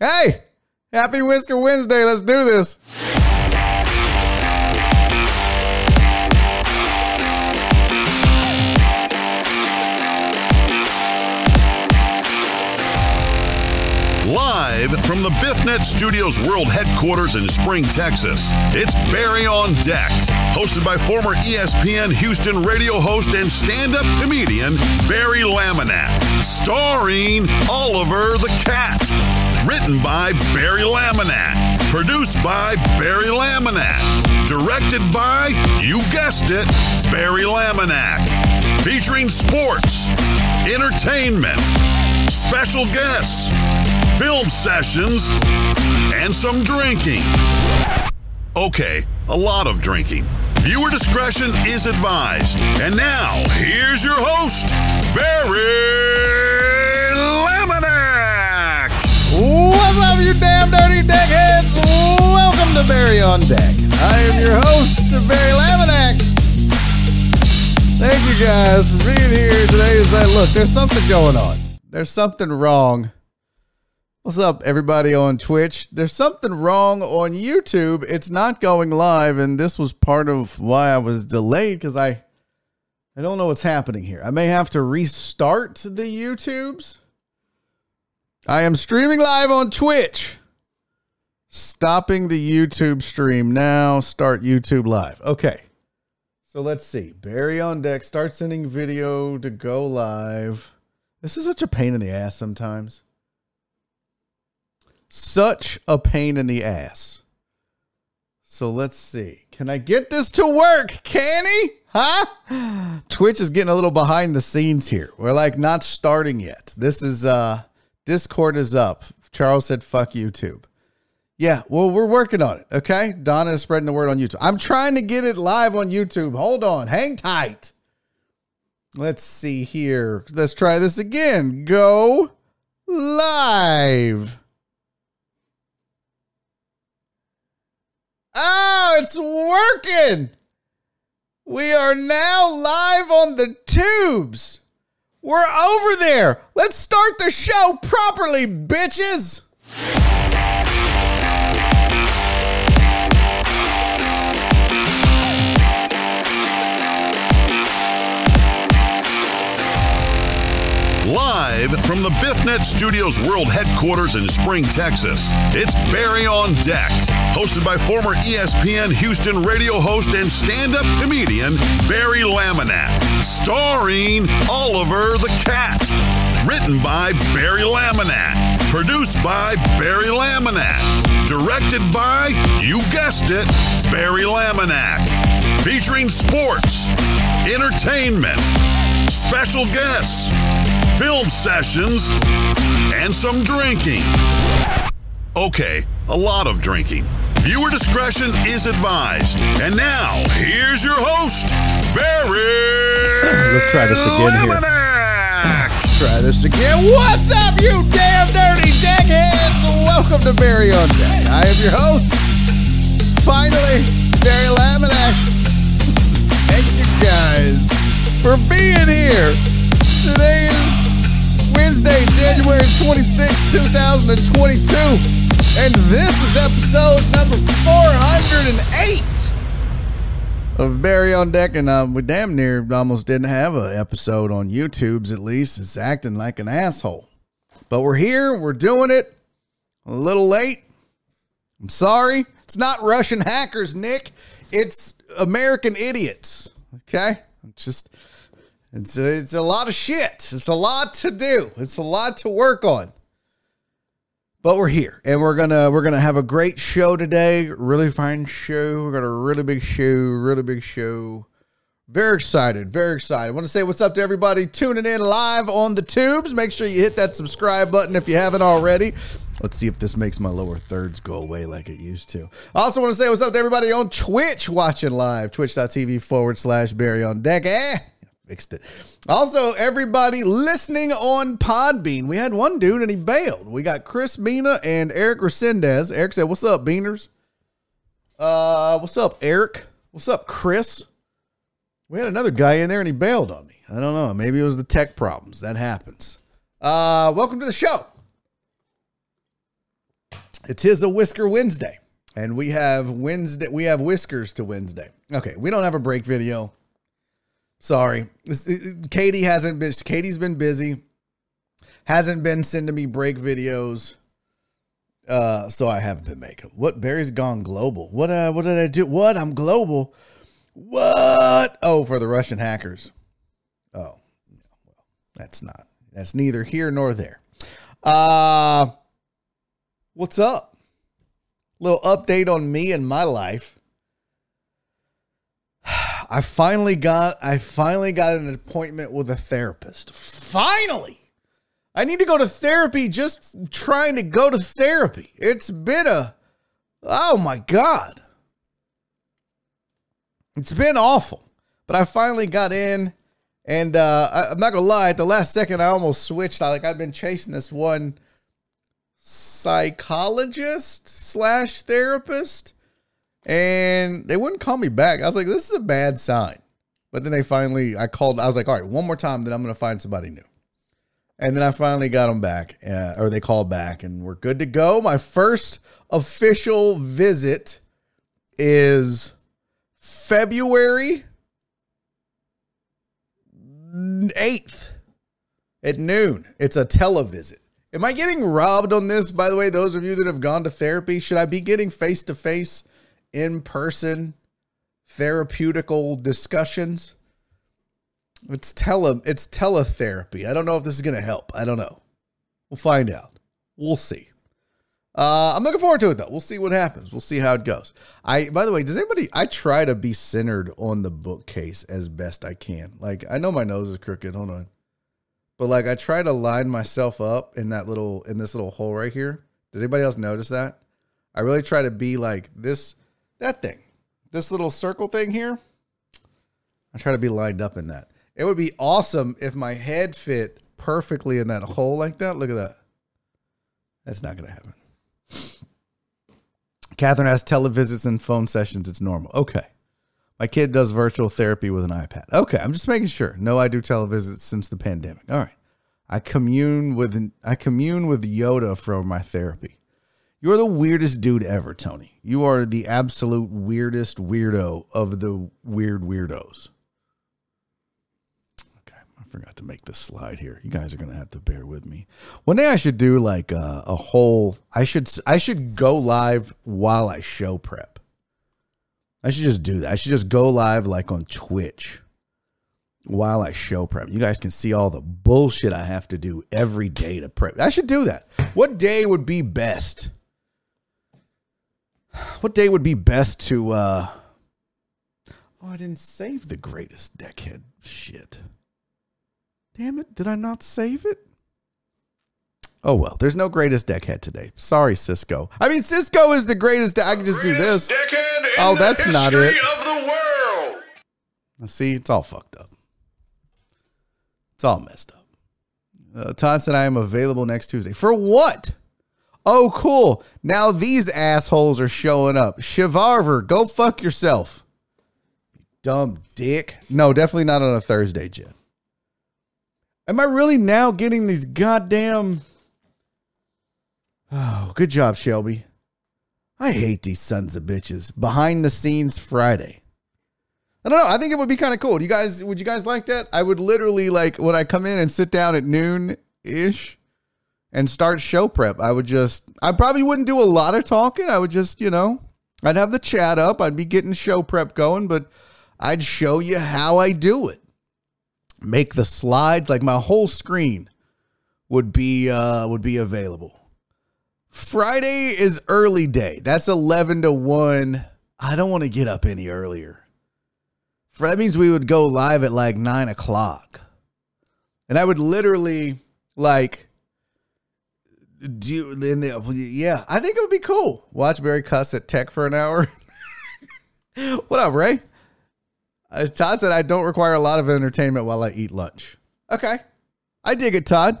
Hey, happy Whisker Wednesday. Let's do this. Live from the BiffNet Studios World Headquarters in Spring, Texas, it's Barry on Deck, hosted by former ESPN Houston radio host and stand up comedian Barry Laminack, starring Oliver the Cat. Written by Barry Laminack, produced by Barry Laminack, directed by, you guessed it, Barry Laminack, featuring sports, entertainment, special guests, film sessions, and some drinking. Okay, a lot of drinking. Viewer discretion is advised. And now, here's your host, Barry What's up, you damn dirty deckheads? Welcome to Barry on Deck. I am your host, Barry Laminack. Thank you guys for being here today. Is that look? There's something going on. There's something wrong. What's up, everybody on Twitch? There's something wrong on YouTube. It's not going live, and this was part of why I was delayed because I, I don't know what's happening here. I may have to restart the YouTubes. I am streaming live on Twitch. Stopping the YouTube stream now. Start YouTube live. Okay. So let's see. Barry on deck. Start sending video to go live. This is such a pain in the ass sometimes. Such a pain in the ass. So let's see. Can I get this to work? Can he? Huh? Twitch is getting a little behind the scenes here. We're like not starting yet. This is uh Discord is up. Charles said fuck YouTube. Yeah, well, we're working on it. Okay. Donna is spreading the word on YouTube. I'm trying to get it live on YouTube. Hold on. Hang tight. Let's see here. Let's try this again. Go live. Oh, it's working. We are now live on the tubes. We're over there. Let's start the show properly, bitches. Live from the BiffNet Studios World Headquarters in Spring, Texas, it's Barry on Deck, hosted by former ESPN Houston radio host and stand up comedian Barry Laminack, starring Oliver the Cat. Written by Barry Laminack, produced by Barry Laminack, directed by, you guessed it, Barry Laminack, featuring sports, entertainment, special guests, film sessions, and some drinking. Okay, a lot of drinking. Viewer discretion is advised. And now, here's your host, Barry. Let's try this again here. Laminack. Try this again. What's up, you damn dirty deckheads? Welcome to Barry on Deck. I am your host. Finally, Barry Laminack. Thank you guys for being here. Today is Wednesday, January 26, 2022. And this is episode number 408 of Barry on Deck. And uh, we damn near almost didn't have an episode on YouTube's at least. It's acting like an asshole. But we're here, we're doing it. A little late. I'm sorry. It's not Russian hackers, Nick. It's American idiots. Okay? It's just it's a, it's a lot of shit. It's a lot to do. It's a lot to work on. But we're here and we're gonna we're gonna have a great show today. Really fine show. We got a really big show, really big show. Very excited, very excited. Want to say what's up to everybody tuning in live on the tubes. Make sure you hit that subscribe button if you haven't already. Let's see if this makes my lower thirds go away like it used to. I also want to say what's up to everybody on Twitch watching live. Twitch.tv forward slash Barry on deck. Eh, fixed it. Also, everybody listening on Podbean. We had one dude and he bailed. We got Chris Mina and Eric Resendez. Eric said, What's up, Beaners? Uh, what's up, Eric? What's up, Chris? We had another guy in there and he bailed on me. I don't know. Maybe it was the tech problems. That happens. Uh, welcome to the show. it is a Whisker Wednesday, and we have Wednesday. We have whiskers to Wednesday. Okay, we don't have a break video. Sorry, Katie hasn't been. Katie's been busy. Hasn't been sending me break videos. Uh, so I haven't been making. What Barry's gone global? What uh, what did I do? What I'm global? What? Oh, for the Russian hackers. Oh, well, that's not. That's neither here nor there. Uh, what's up? Little update on me and my life. I finally got I finally got an appointment with a therapist. Finally. I need to go to therapy just trying to go to therapy. It's been a oh my god. It's been awful. But I finally got in and uh, I, am not gonna lie, at the last second I almost switched. I like I've been chasing this one psychologist slash therapist and they wouldn't call me back. I was like, this is a bad sign. But then they finally, I called, I was like, all right, one more time, then I'm going to find somebody new. And then I finally got them back, uh, or they called back, and we're good to go. My first official visit is February 8th at noon. It's a televisit. Am I getting robbed on this? By the way, those of you that have gone to therapy, should I be getting face to face, in person, therapeutical discussions? It's tele it's teletherapy. I don't know if this is to help. I don't know. We'll find out. We'll see. Uh, I'm looking forward to it though. We'll see what happens. We'll see how it goes. I by the way, does anybody I try to be centered on the bookcase as best I can. Like I know my nose is crooked. Hold on. But like I try to line myself up in that little in this little hole right here. Does anybody else notice that? I really try to be like this that thing. This little circle thing here. I try to be lined up in that. It would be awesome if my head fit perfectly in that hole like that. Look at that. That's not going to happen. Catherine has televisits and phone sessions. It's normal. Okay. My kid does virtual therapy with an iPad. Okay, I'm just making sure. No, I do televisits since the pandemic. All right. I commune with I commune with Yoda for my therapy. You're the weirdest dude ever, Tony. You are the absolute weirdest weirdo of the weird weirdos Okay, I forgot to make this slide here. You guys are gonna have to bear with me. One day I should do like a, a whole. I should I should go live while I show prep. I should just do that. I should just go live like on Twitch while I show prep. You guys can see all the bullshit I have to do every day to prep. I should do that. What day would be best? What day would be best to uh Oh, I didn't save the greatest deckhead shit. Damn it, did I not save it? Oh well, there's no greatest deckhead today. Sorry, Cisco. I mean, Cisco is the greatest. I can just do this. Oh, that's not it. Of the world. See, it's all fucked up. It's all messed up. Uh, Todd said I am available next Tuesday. For what? Oh, cool. Now these assholes are showing up. Shivarver, go fuck yourself. Dumb dick. No, definitely not on a Thursday, Jen. Am I really now getting these goddamn. Oh, good job, Shelby. I hate these sons of bitches. Behind the scenes Friday. I don't know. I think it would be kind of cool. Do you guys would you guys like that? I would literally like when I come in and sit down at noon ish and start show prep. I would just I probably wouldn't do a lot of talking. I would just, you know, I'd have the chat up. I'd be getting show prep going, but I'd show you how I do it make the slides like my whole screen would be uh would be available. Friday is early day. That's 11 to 1. I don't want to get up any earlier. For That means we would go live at like 9 o'clock. And I would literally like do in the yeah, I think it would be cool. Watch Barry cuss at tech for an hour. what up, Ray? As Todd said, I don't require a lot of entertainment while I eat lunch. Okay. I dig it, Todd.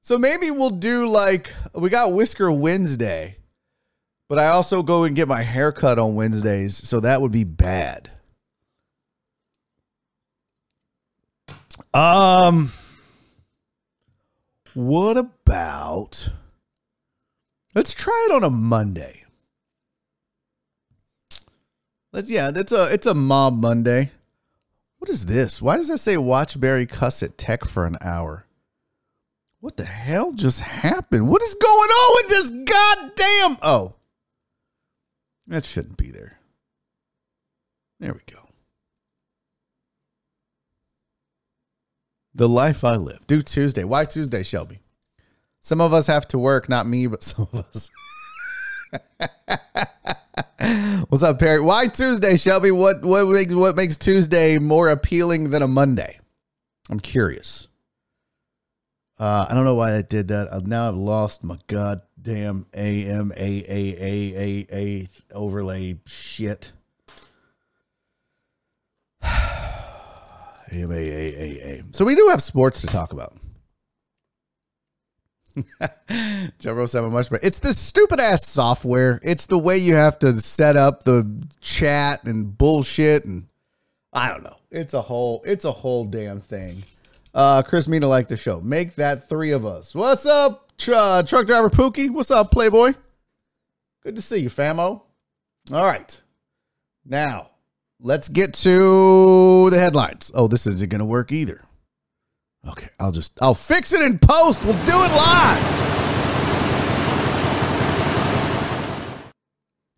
So maybe we'll do like we got Whisker Wednesday, but I also go and get my hair cut on Wednesdays, so that would be bad. Um what about Let's try it on a Monday. Let's yeah, that's a it's a mob Monday. What is this? Why does that say watch Barry cuss at tech for an hour? What the hell just happened? What is going on with this goddamn Oh. That shouldn't be there. There we go. The life I live. Do Tuesday. Why Tuesday, Shelby? Some of us have to work, not me, but some of us. What's up, Perry? Why Tuesday, Shelby? What what makes what makes Tuesday more appealing than a Monday? I'm curious. Uh, I don't know why I did that. I've, now I've lost my goddamn AM A A A A A overlay shit. AM A A A A. So we do have sports to talk about. Rose have much better. It's this stupid ass software. It's the way you have to set up the chat and bullshit and I don't know. It's a whole it's a whole damn thing. Uh Chris Mina like the show. Make that three of us. What's up, uh, truck driver Pookie? What's up, Playboy? Good to see you, famo. All right. Now, let's get to the headlines. Oh, this isn't going to work either. Okay, I'll just I'll fix it in post. We'll do it live.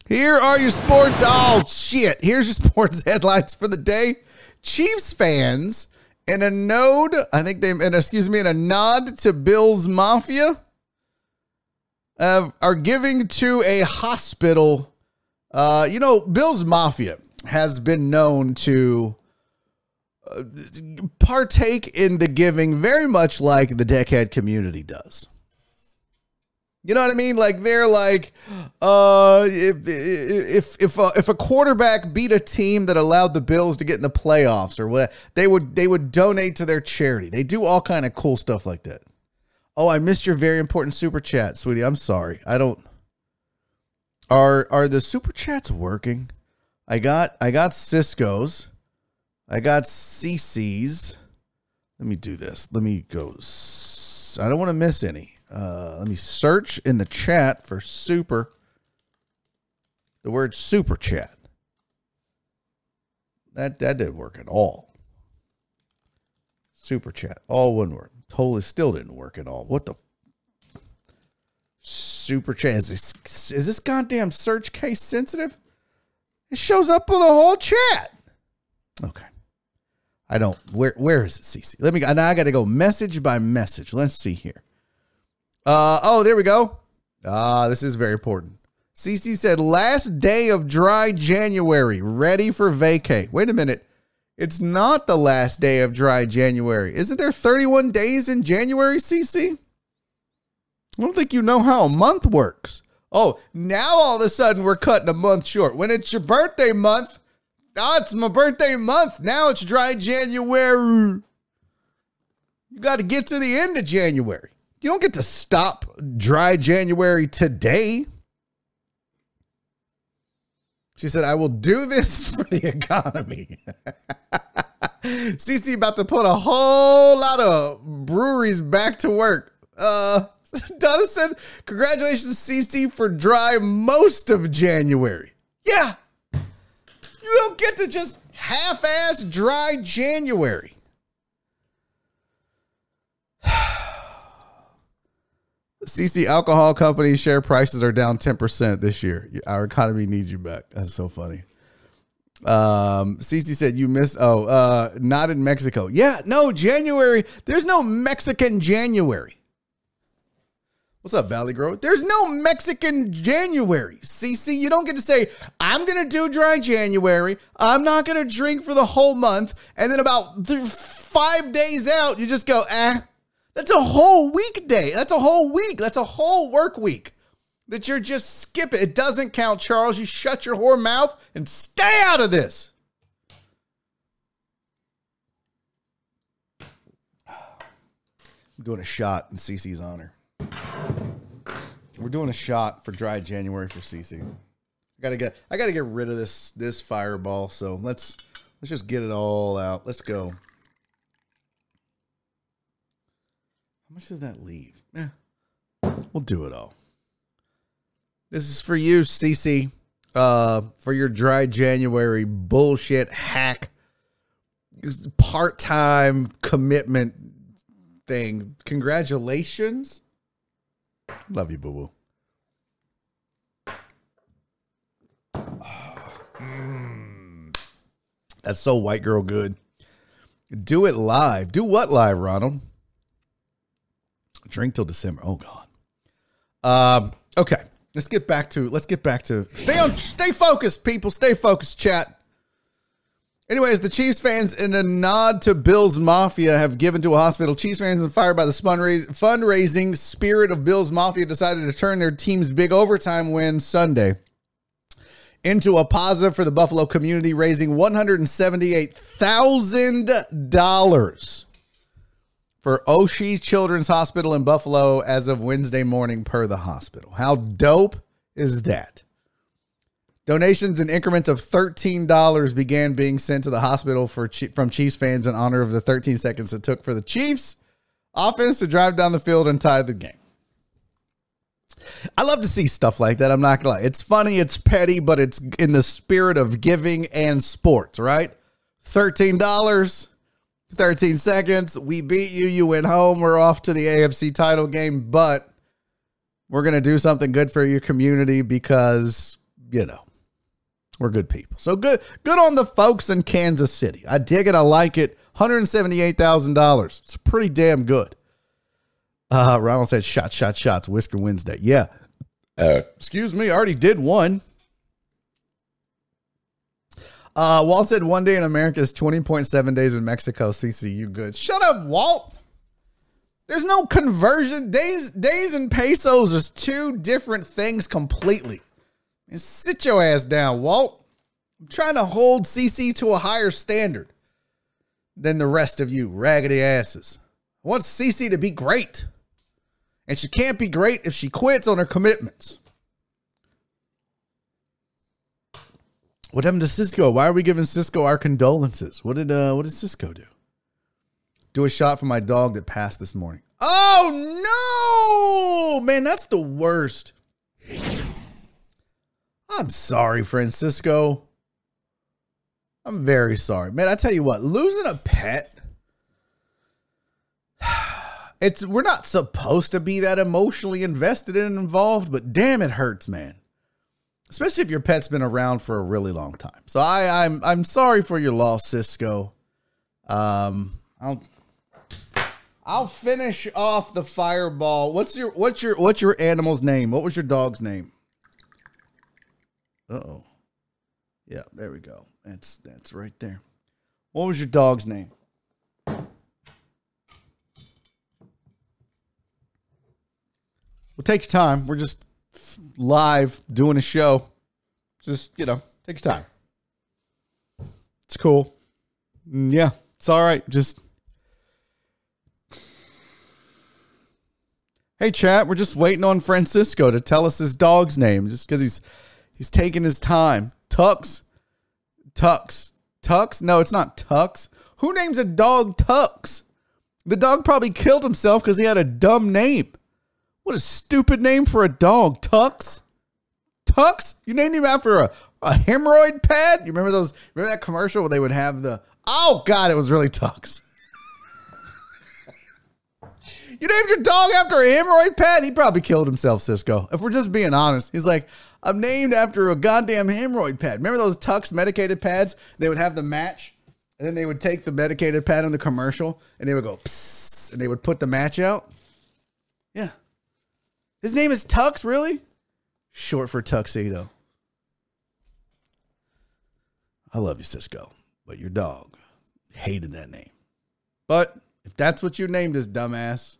Here are your sports. Oh shit! Here's your sports headlines for the day. Chiefs fans in a node, I think they, and excuse me, in a nod to Bills Mafia, uh, are giving to a hospital. Uh, you know, Bills Mafia has been known to partake in the giving very much like the deckhead community does. You know what I mean? Like they're like, uh, if if if a, if a quarterback beat a team that allowed the Bills to get in the playoffs or what, they would they would donate to their charity. They do all kind of cool stuff like that. Oh, I missed your very important super chat, sweetie. I'm sorry. I don't. Are are the super chats working? I got I got Cisco's. I got CC's. Let me do this. Let me go. I don't want to miss any. Uh, let me search in the chat for super. The word super chat. That that didn't work at all. Super chat. All one word. Totally still didn't work at all. What the super chat? Is this, is this goddamn search case sensitive? It shows up with the whole chat. Okay. I don't. Where where is it, CC? Let me. Now I got to go message by message. Let's see here. Uh oh, there we go. Ah, uh, this is very important. CC said last day of dry January, ready for vacay. Wait a minute. It's not the last day of dry January. Isn't there 31 days in January, CC? I don't think you know how a month works. Oh, now all of a sudden we're cutting a month short. When it's your birthday month, Oh, it's my birthday month. Now it's dry January. You got to get to the end of January. You don't get to stop dry January today. She said, I will do this for the economy. CC about to put a whole lot of breweries back to work. Uh, Donna said, Congratulations, CC, for dry most of January. Yeah, you don't get to just half ass dry January. CC Alcohol Company share prices are down 10% this year. Our economy needs you back. That's so funny. Um, CC said you missed. Oh, uh, not in Mexico. Yeah, no, January. There's no Mexican January. What's up, Valley Grove? There's no Mexican January. CC, you don't get to say, I'm going to do dry January. I'm not going to drink for the whole month. And then about th- five days out, you just go, eh. That's a whole weekday. That's a whole week. That's a whole work week that you're just skipping. It doesn't count, Charles. You shut your whore mouth and stay out of this. I'm doing a shot in CC's honor. We're doing a shot for dry January for CC. I gotta get I gotta get rid of this this fireball. So let's let's just get it all out. Let's go. How much does that leave? Yeah, we'll do it all. This is for you, CC, uh, for your dry January bullshit hack part time commitment thing. Congratulations. Love you, boo boo. That's so white girl good. Do it live. Do what live, Ronald? Drink till December. Oh God. Um, okay. Let's get back to let's get back to stay on stay focused, people. Stay focused, chat. Anyways, the Chiefs fans, in a nod to Bills Mafia, have given to a hospital. Chiefs fans, inspired by the fundraising spirit of Bills Mafia, decided to turn their team's big overtime win Sunday into a positive for the Buffalo community, raising $178,000 for Oishei Children's Hospital in Buffalo as of Wednesday morning, per the hospital. How dope is that? Donations in increments of $13 began being sent to the hospital for from Chiefs fans in honor of the 13 seconds it took for the Chiefs offense to drive down the field and tie the game. I love to see stuff like that. I'm not gonna lie. It's funny, it's petty, but it's in the spirit of giving and sports, right? $13, 13 seconds. We beat you. You went home. We're off to the AFC title game, but we're going to do something good for your community because, you know, we're good people. So good, good on the folks in Kansas City. I dig it. I like it. $178,000. It's pretty damn good. Uh, Ronald said, shot, shot, shots, Whisker Wednesday. Yeah. Uh, excuse me. I already did one. Uh, Walt said one day in America is 20.7 days in Mexico. CCU good. Shut up, Walt. There's no conversion. Days, days and pesos is two different things completely. And sit your ass down, Walt. I'm trying to hold CC to a higher standard than the rest of you, raggedy asses. I want CC to be great. And she can't be great if she quits on her commitments. What happened to Cisco? Why are we giving Cisco our condolences? What did uh what did Cisco do? Do a shot for my dog that passed this morning. Oh no! Man, that's the worst. I'm sorry, Francisco. I'm very sorry. Man, I tell you what, losing a pet it's we're not supposed to be that emotionally invested and involved, but damn it hurts, man. Especially if your pet's been around for a really long time. So I I'm I'm sorry for your loss, Cisco. Um I'll I'll finish off the fireball. What's your what's your what's your animal's name? What was your dog's name? Uh-oh. Yeah, there we go. That's that's right there. What was your dog's name? Well, take your time. We're just live doing a show. Just, you know, take your time. It's cool. Mm, yeah, it's all right. Just Hey chat, we're just waiting on Francisco to tell us his dog's name just cuz he's He's taking his time. Tux. Tux. Tux? No, it's not Tux. Who names a dog Tux? The dog probably killed himself because he had a dumb name. What a stupid name for a dog. Tux? Tux? You named him after a, a hemorrhoid pad? You remember those? Remember that commercial where they would have the. Oh, God, it was really Tux. you named your dog after a hemorrhoid pad? He probably killed himself, Cisco. If we're just being honest, he's like, I'm named after a goddamn hemorrhoid pad. Remember those Tucks medicated pads? They would have the match, and then they would take the medicated pad in the commercial, and they would go, Psst, and they would put the match out. Yeah. His name is Tux, really? Short for tuxedo. I love you, Cisco, but your dog hated that name. But if that's what you named his dumbass,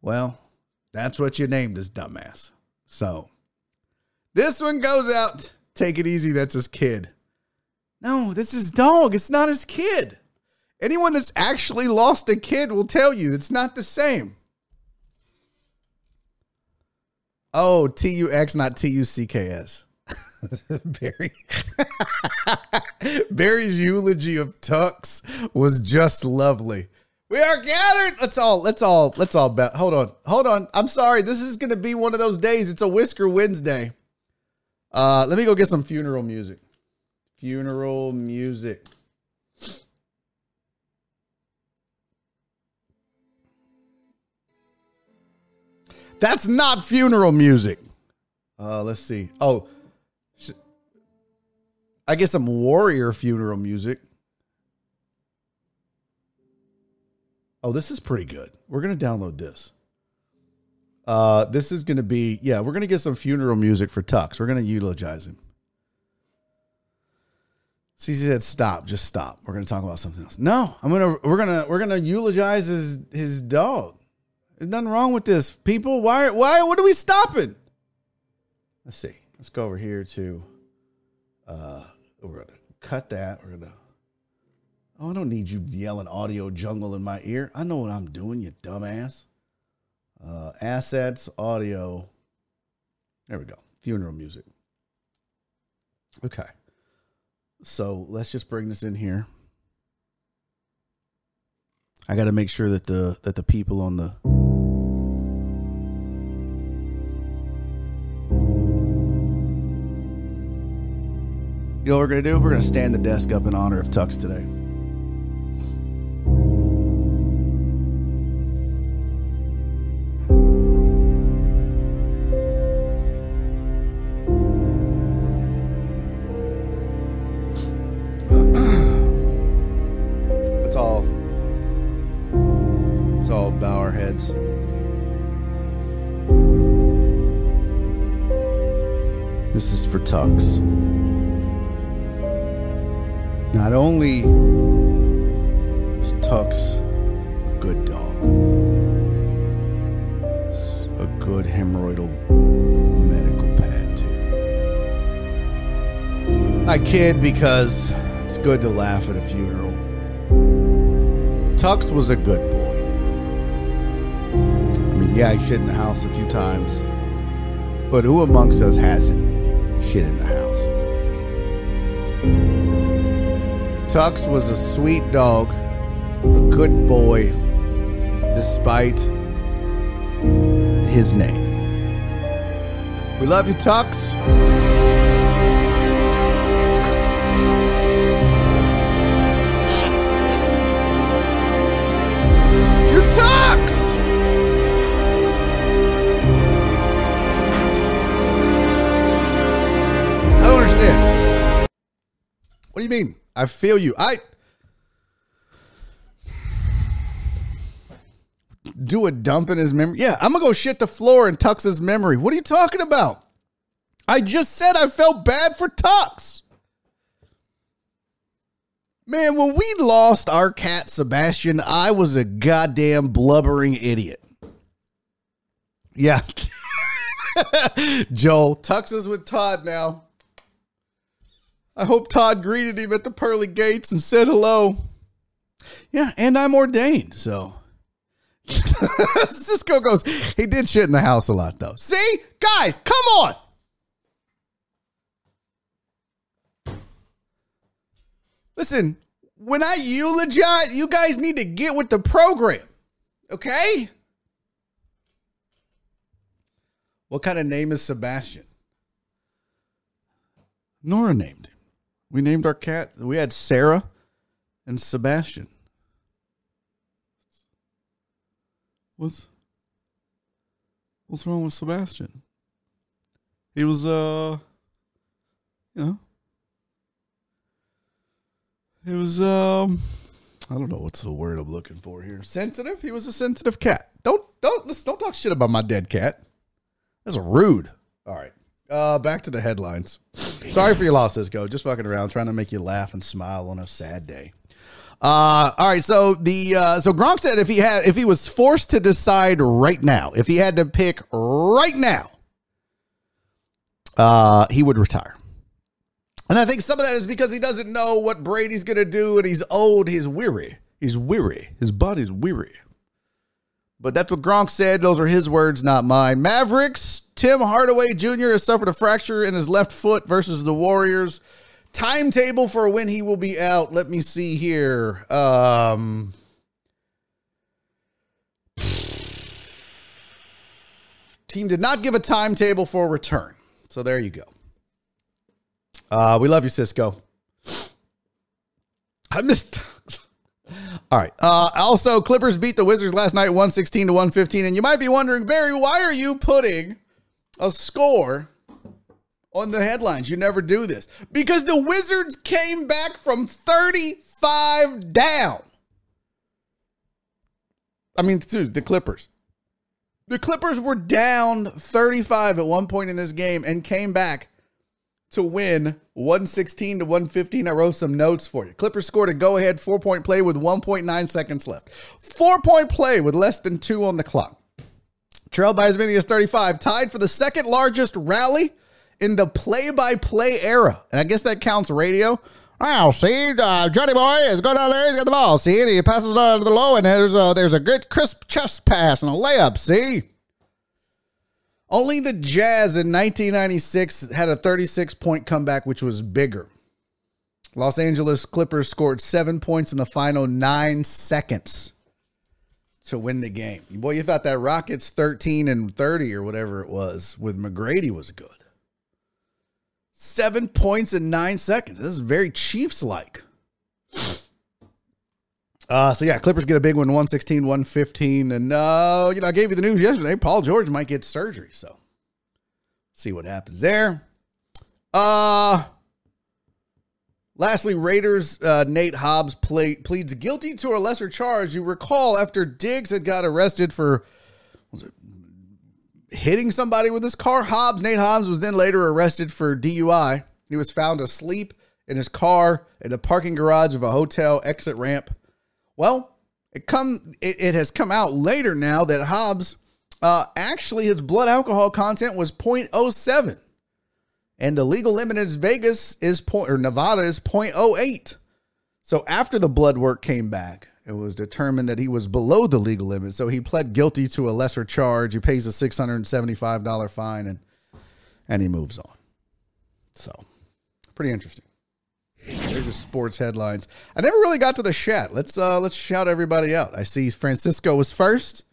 well, that's what you named his dumbass. So this one goes out. Take it easy. That's his kid. No, this is dog. It's not his kid. Anyone that's actually lost a kid will tell you it's not the same. Oh, T U X, not T U C K S. Barry. Barry's eulogy of Tux was just lovely. We are gathered. Let's all, let's all, let's all bet. Hold on, hold on. I'm sorry. This is going to be one of those days. It's a Whisker Wednesday. Uh, let me go get some funeral music. Funeral music. That's not funeral music. Uh, let's see. Oh, sh- I get some warrior funeral music. Oh, this is pretty good. We're gonna download this. Uh, this is gonna be yeah. We're gonna get some funeral music for Tux. We're gonna eulogize him. CC said, "Stop, just stop. We're gonna talk about something else." No, I'm gonna we're gonna we're gonna eulogize his his dog. There's nothing wrong with this, people. Why why what are we stopping? Let's see. Let's go over here to. Uh, we're gonna cut that. We're gonna. Oh, I don't need you yelling audio jungle in my ear. I know what I'm doing, you dumbass. Uh, assets, audio. There we go. Funeral music. Okay. So let's just bring this in here. I got to make sure that the that the people on the You know what we're gonna do? We're gonna stand the desk up in honor of Tux today. Tux. Not only is Tux a good dog, it's a good hemorrhoidal medical pad too. I kid because it's good to laugh at a funeral. Tux was a good boy. I mean, yeah, he shit in the house a few times, but who amongst us hasn't shit in the house? Tux was a sweet dog, a good boy, despite his name. We love you, Tux. You mean? I feel you. I do a dump in his memory. Yeah, I'm gonna go shit the floor in Tux's memory. What are you talking about? I just said I felt bad for Tux. Man, when we lost our cat Sebastian, I was a goddamn blubbering idiot. Yeah. Joel, Tux is with Todd now. I hope Todd greeted him at the pearly gates and said hello. Yeah, and I'm ordained, so. Cisco goes, he did shit in the house a lot, though. See? Guys, come on. Listen, when I eulogize, you guys need to get with the program. Okay? What kind of name is Sebastian? Nora named him. We named our cat. We had Sarah and Sebastian. What's What's wrong with Sebastian? He was uh you know he was um I don't know what's the word I'm looking for here. Sensitive? He was a sensitive cat. Don't don't listen, don't talk shit about my dead cat. That's rude. All right. Uh, back to the headlines. Sorry for your loss, Cisco. Just fucking around, trying to make you laugh and smile on a sad day. Uh, all right. So the uh, so Gronk said if he had if he was forced to decide right now, if he had to pick right now, uh, he would retire. And I think some of that is because he doesn't know what Brady's gonna do, and he's old. He's weary. He's weary. His body's weary. But that's what Gronk said. Those are his words, not mine. Mavericks. Tim Hardaway Jr. has suffered a fracture in his left foot versus the Warriors. Timetable for when he will be out. Let me see here. Um, team did not give a timetable for return. So there you go. Uh, we love you, Cisco. I missed. All right. Uh, also, Clippers beat the Wizards last night, 116 to 115. And you might be wondering, Barry, why are you putting a score on the headlines? You never do this. Because the Wizards came back from 35 down. I mean, dude, the Clippers. The Clippers were down 35 at one point in this game and came back to win 116 to 115. I wrote some notes for you. Clippers scored a go ahead four point play with 1.9 seconds left. Four point play with less than two on the clock. Trailed by as many as 35, tied for the second largest rally in the play by play era. And I guess that counts radio. Wow, see, uh, Johnny Boy is going down there. He's got the ball. See, and he passes on to the low, and there's a, there's a good crisp chest pass and a layup. See, only the Jazz in 1996 had a 36 point comeback, which was bigger. Los Angeles Clippers scored seven points in the final nine seconds to win the game. Boy, you thought that Rockets 13 and 30 or whatever it was with McGrady was good. Seven points in nine seconds. This is very Chiefs like. Uh, so yeah, Clippers get a big one, 116, 115. And uh, you know, I gave you the news yesterday. Paul George might get surgery, so see what happens there. Uh lastly, Raiders uh, Nate Hobbs pleads guilty to a lesser charge. You recall after Diggs had got arrested for it hitting somebody with his car. Hobbs, Nate Hobbs was then later arrested for DUI. He was found asleep in his car in the parking garage of a hotel exit ramp. Well, it come it, it has come out later now that Hobbs uh, actually his blood alcohol content was 0.07 and the legal limit in Vegas is point or Nevada is 0.08. So after the blood work came back, it was determined that he was below the legal limit. So he pled guilty to a lesser charge. He pays a $675 fine and and he moves on. So pretty interesting. There's your sports headlines. I never really got to the chat. Let's uh let's shout everybody out. I see Francisco was first.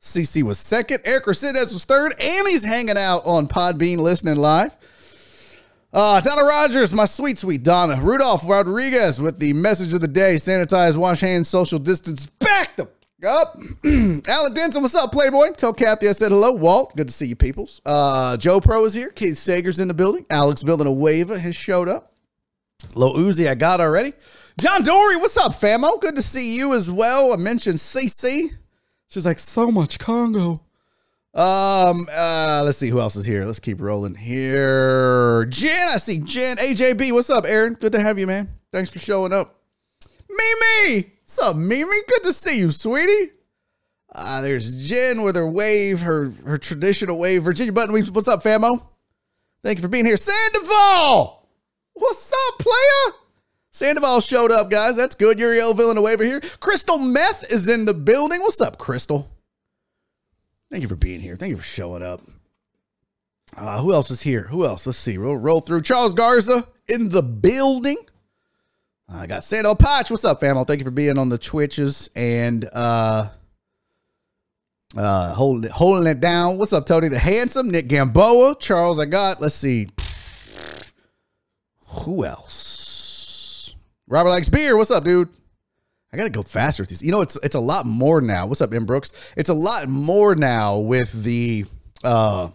CC was second. Eric Resendez was third. And he's hanging out on Podbean listening live. Uh, Donna Rogers, my sweet, sweet Donna. Rudolph Rodriguez with the message of the day sanitize, wash hands, social distance. Back the up. Alan Denson, what's up, Playboy? Tell Kathy I said hello. Walt, good to see you, peoples. Uh, Joe Pro is here. Keith Sager's in the building. Alex Villanueva has showed up. Low Uzi, I got already. John Dory, what's up, famo? Good to see you as well. I mentioned CC. She's like, so much Congo. Um, uh, let's see who else is here. Let's keep rolling here. Jen, I see Jen. AJB, what's up, Aaron? Good to have you, man. Thanks for showing up. Mimi, what's up, Mimi? Good to see you, sweetie. Uh, there's Jen with her wave, her her traditional wave. Virginia Button, what's up, famo? Thank you for being here. Sandoval, what's up, player? Sandoval showed up, guys. That's good. Uriel Villanueva here. Crystal Meth is in the building. What's up, Crystal? Thank you for being here. Thank you for showing up. Uh, who else is here? Who else? Let's see. We'll roll through. Charles Garza in the building. I got Sandal Patch. What's up, fam? Thank you for being on the Twitches and uh uh holding it, holding it down. What's up, Tony the Handsome? Nick Gamboa. Charles, I got. Let's see. Who else? Robert likes beer. What's up, dude? I gotta go faster with these. You know, it's it's a lot more now. What's up, M Brooks? It's a lot more now with the uh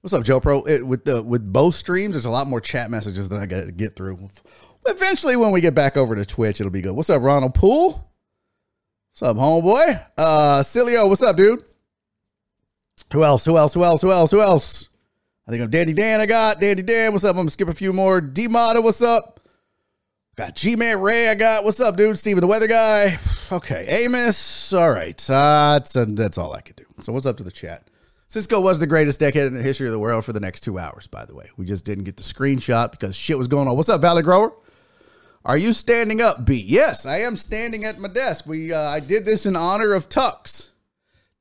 what's up, Joe Pro? It, with the with both streams, there's a lot more chat messages that I gotta get through. Eventually, when we get back over to Twitch, it'll be good. What's up, Ronald Poole? What's up, homeboy? Uh Cilio, what's up, dude? Who else? Who else? Who else? Who else? Who else? I think I'm Dandy Dan. I got Dandy Dan. What's up? I'm gonna skip a few more. D Mata, what's up? Got G Man Ray. I got what's up, dude? Steven, the weather guy. Okay, Amos. All right, uh, that's uh, that's all I could do. So what's up to the chat? Cisco was the greatest deckhead in the history of the world for the next two hours. By the way, we just didn't get the screenshot because shit was going on. What's up, Valley Grower? Are you standing up, B? Yes, I am standing at my desk. We uh, I did this in honor of Tux.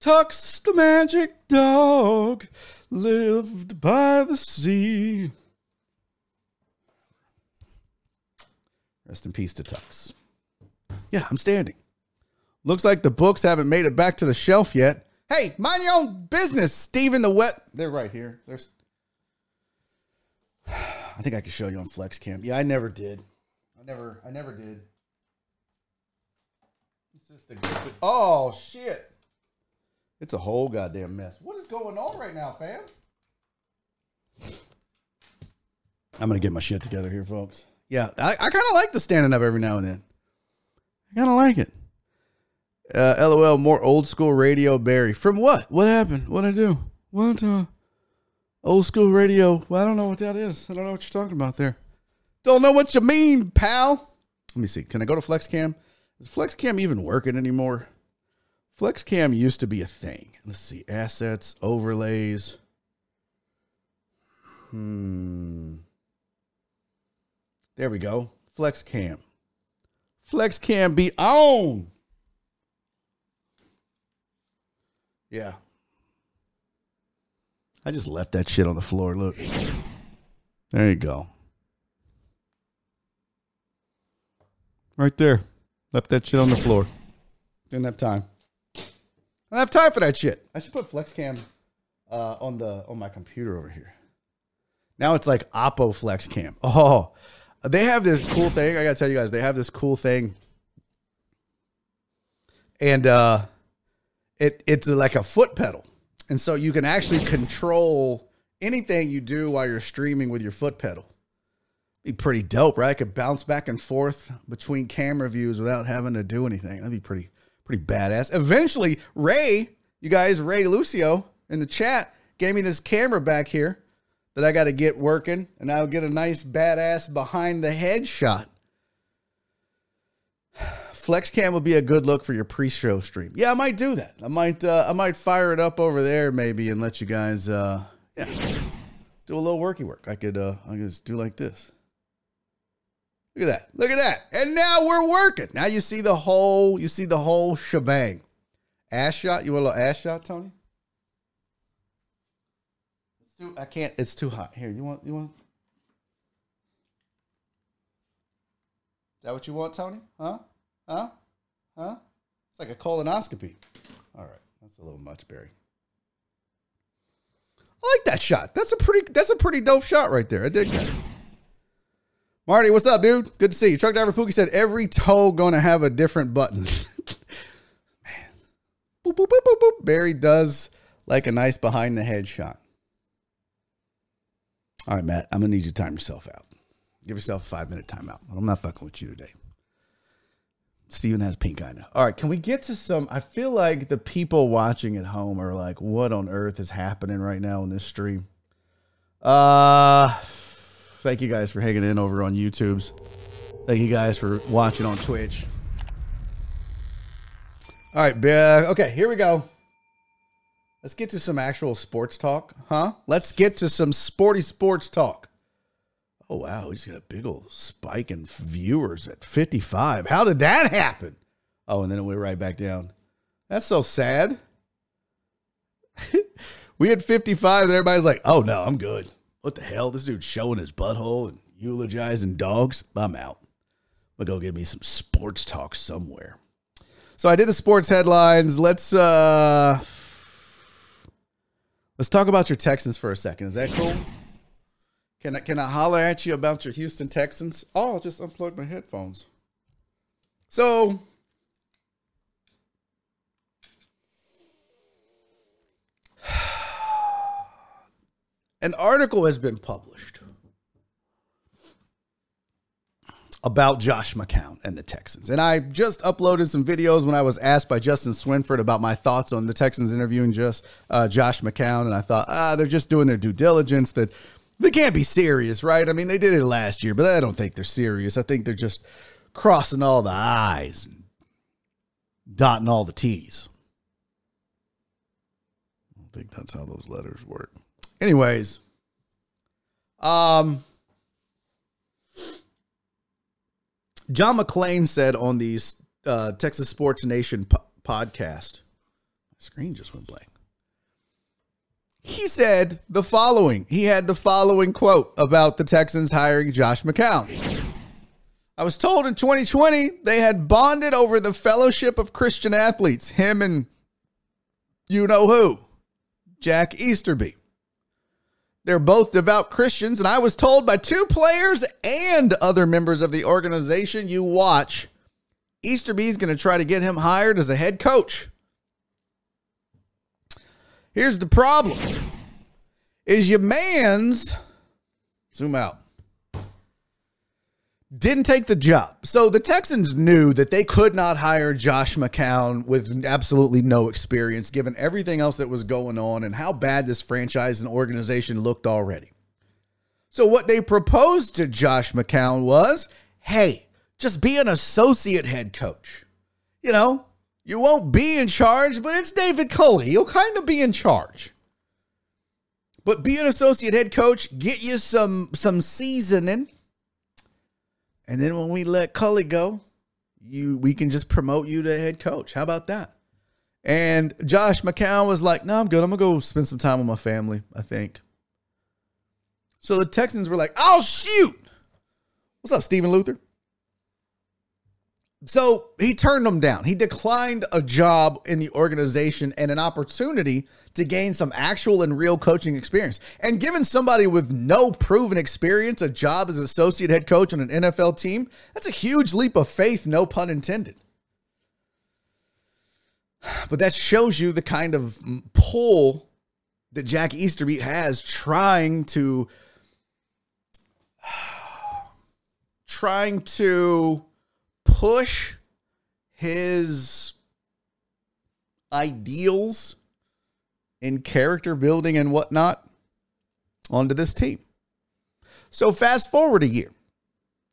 Tux, the magic dog, lived by the sea. Rest in peace to Tux. Yeah, I'm standing. Looks like the books haven't made it back to the shelf yet. Hey, mind your own business, Stephen the Wet. They're right here. There's. I think I could show you on Flex Cam. Yeah, I never did. I never, I never did. Oh shit! It's a whole goddamn mess. What is going on right now, fam? I'm gonna get my shit together here, folks. Yeah, I, I kind of like the standing up every now and then. I kind of like it. Uh, LOL, more old school radio, Barry. From what? What happened? What I do? What? Uh, old school radio. Well, I don't know what that is. I don't know what you're talking about there. Don't know what you mean, pal. Let me see. Can I go to FlexCam? Is FlexCam even working anymore? FlexCam used to be a thing. Let's see. Assets, overlays. Hmm. There we go. FlexCam. FlexCam be on. Yeah. I just left that shit on the floor. Look. There you go. Right there. Left that shit on the floor. Didn't have time. I don't have time for that shit. I should put FlexCam uh, on the on my computer over here. Now it's like Oppo FlexCam. Oh, they have this cool thing. I gotta tell you guys, they have this cool thing, and uh, it it's like a foot pedal, and so you can actually control anything you do while you're streaming with your foot pedal. Be pretty dope, right? I could bounce back and forth between camera views without having to do anything. That'd be pretty pretty badass. Eventually, Ray, you guys, Ray Lucio in the chat gave me this camera back here that I got to get working, and I'll get a nice badass behind the head shot. Flex cam would be a good look for your pre-show stream. Yeah, I might do that. I might uh, I might fire it up over there maybe and let you guys uh, yeah do a little worky work. I could uh, I could just do like this. Look at that. Look at that. And now we're working. Now you see the whole you see the whole shebang. Ass shot. You want a little ass shot, Tony? It's too, I can't. It's too hot. Here, you want you want. Is that what you want, Tony? Huh? Huh? Huh? It's like a colonoscopy. All right, that's a little much, Barry. I like that shot. That's a pretty. That's a pretty dope shot right there. I dig that. Marty, what's up, dude? Good to see you. Truck driver Pookie said every toe gonna have a different button. Man, boop, boop, boop, boop, boop. Barry does like a nice behind the head shot. All right, Matt, I'm gonna need you to time yourself out. Give yourself a five minute timeout. I'm not fucking with you today. Steven has pink eye now. All right, can we get to some? I feel like the people watching at home are like, what on earth is happening right now in this stream? Uh, thank you guys for hanging in over on YouTube's. Thank you guys for watching on Twitch. All right, uh, okay, here we go. Let's get to some actual sports talk, huh? Let's get to some sporty sports talk. Oh wow, he's got a big old spike in viewers at 55. How did that happen? Oh, and then it went right back down. That's so sad. we had 55, and everybody's like, oh no, I'm good. What the hell? This dude's showing his butthole and eulogizing dogs. I'm out. I'm gonna go get me some sports talk somewhere. So I did the sports headlines. Let's uh let's talk about your Texans for a second. Is that cool? Can I can I holler at you about your Houston Texans? Oh, I'll just unplug my headphones. So an article has been published about Josh McCown and the Texans. And I just uploaded some videos when I was asked by Justin Swinford about my thoughts on the Texans interviewing just uh, Josh McCown. And I thought, ah, they're just doing their due diligence. That they can't be serious, right? I mean, they did it last year, but I don't think they're serious. I think they're just crossing all the I's and dotting all the T's. I don't think that's how those letters work. Anyways, um, John McClain said on the uh, Texas Sports Nation po- podcast, my screen just went blank. He said the following. He had the following quote about the Texans hiring Josh McCown. I was told in 2020 they had bonded over the fellowship of Christian athletes, him and you know who, Jack Easterby. They're both devout Christians, and I was told by two players and other members of the organization you watch, Easterby's going to try to get him hired as a head coach. Here's the problem. Is your man's zoom out didn't take the job. So the Texans knew that they could not hire Josh McCown with absolutely no experience, given everything else that was going on and how bad this franchise and organization looked already. So what they proposed to Josh McCown was hey, just be an associate head coach. You know, you won't be in charge, but it's David Culley. You'll kind of be in charge. But be an associate head coach, get you some some seasoning and then when we let Culley go, you we can just promote you to head coach. How about that? And Josh McCown was like, "No, I'm good. I'm gonna go spend some time with my family. I think." So the Texans were like, "Oh shoot! What's up, Stephen Luther?" So he turned them down. He declined a job in the organization and an opportunity to gain some actual and real coaching experience. And given somebody with no proven experience a job as associate head coach on an NFL team, that's a huge leap of faith, no pun intended. But that shows you the kind of pull that Jack Easterby has trying to trying to push his ideals in character building and whatnot onto this team. So fast forward a year.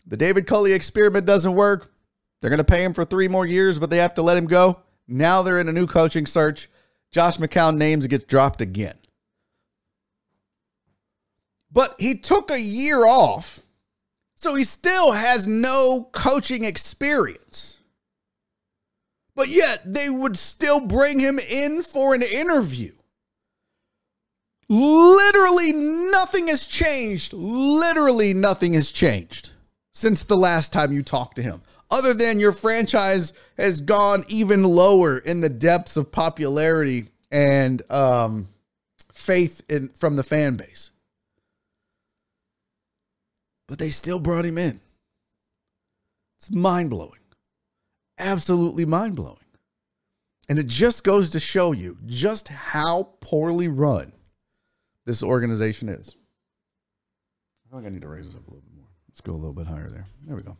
The David Culley experiment doesn't work. They're going to pay him for three more years, but they have to let him go. Now they're in a new coaching search. Josh McCown names gets dropped again. But he took a year off, so he still has no coaching experience. But yet they would still bring him in for an interview. Literally nothing has changed. Literally nothing has changed since the last time you talked to him, other than your franchise has gone even lower in the depths of popularity and um, faith in, from the fan base. But they still brought him in. It's mind blowing. Absolutely mind blowing. And it just goes to show you just how poorly run this organization is. I think I need to raise it up a little bit more. Let's go a little bit higher there. There we go.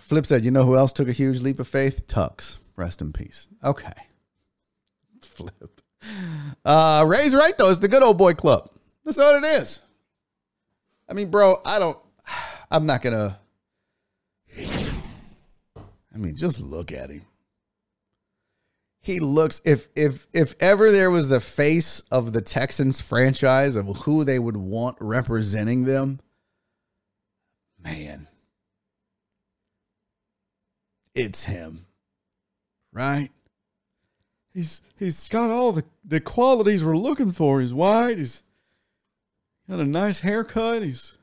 Flip said, you know who else took a huge leap of faith? Tucks. Rest in peace. Okay. Flip. Uh, Ray's right, though. It's the good old boy club. That's what it is. I mean, bro, I don't, I'm not to, I mean, just look at him he looks if if if ever there was the face of the Texans franchise of who they would want representing them, man, it's him. Right? He's he's got all the, the qualities we're looking for. He's white, he's got a nice haircut, he's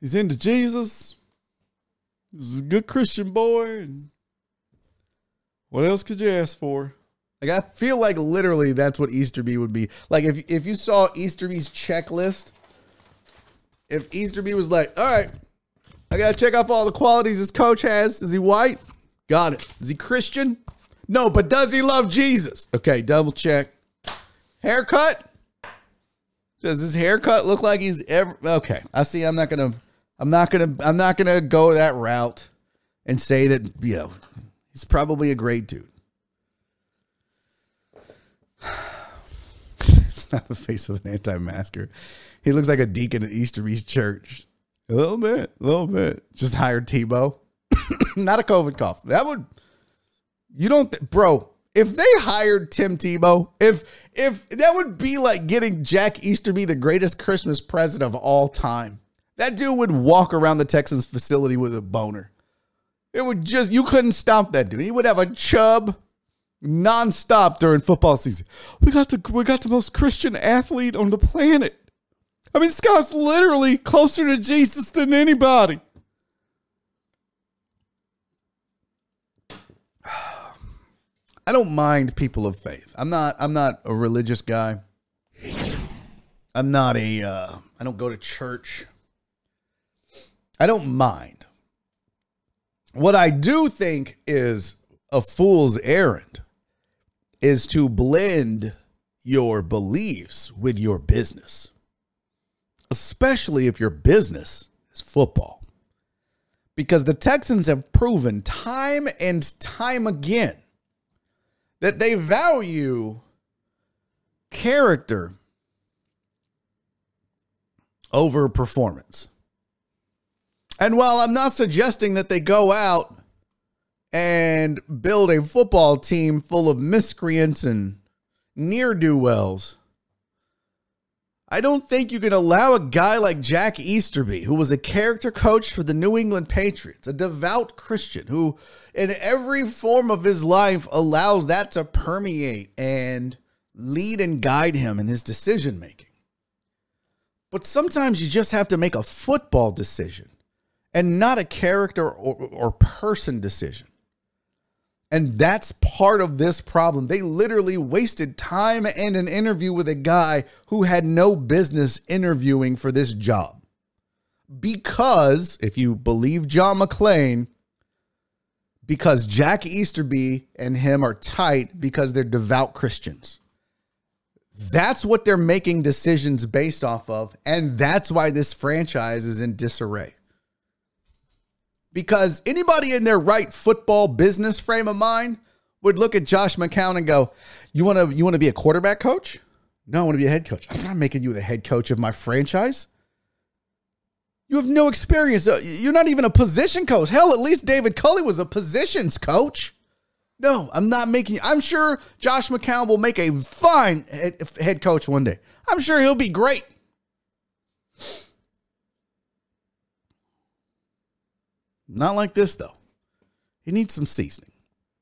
he's into Jesus. He's a good Christian boy what else could you ask for? Like I feel like literally that's what Easterby would be. Like if if you saw Easterby's checklist, if Easterby was like, all right, I gotta check off all the qualities this coach has. Is he white? Got it. Is he Christian? No, but does he love Jesus? Okay, double check. Haircut? Does his haircut look like he's ever okay? I see. I'm not gonna. I'm not gonna. I'm not gonna go that route and say that you know He's probably a great dude. it's not the face of an anti-masker. He looks like a deacon at Easterby's church. A little bit, a little bit. Just hired Tebow. not a COVID cough. That would you don't th- bro, if they hired Tim Tebow, if if that would be like getting Jack Easterby the greatest Christmas present of all time. That dude would walk around the Texans facility with a boner. It would just you couldn't stop that dude. He would have a chub nonstop during football season. We got the we got the most Christian athlete on the planet. I mean, guy's literally closer to Jesus than anybody. I don't mind people of faith. I'm not I'm not a religious guy. I'm not a uh I don't go to church. I don't mind. What I do think is a fool's errand is to blend your beliefs with your business, especially if your business is football. Because the Texans have proven time and time again that they value character over performance. And while I'm not suggesting that they go out and build a football team full of miscreants and near do wells, I don't think you can allow a guy like Jack Easterby, who was a character coach for the New England Patriots, a devout Christian who, in every form of his life, allows that to permeate and lead and guide him in his decision making. But sometimes you just have to make a football decision and not a character or, or person decision. And that's part of this problem. They literally wasted time and an interview with a guy who had no business interviewing for this job. Because, if you believe John McClain, because Jack Easterby and him are tight because they're devout Christians. That's what they're making decisions based off of. And that's why this franchise is in disarray because anybody in their right football business frame of mind would look at Josh McCown and go, "You want to you want to be a quarterback coach? No, I want to be a head coach. I'm not making you the head coach of my franchise. You have no experience. Uh, you're not even a position coach. Hell, at least David Culley was a positions coach. No, I'm not making. I'm sure Josh McCown will make a fine head coach one day. I'm sure he'll be great. Not like this, though. He needs some seasoning.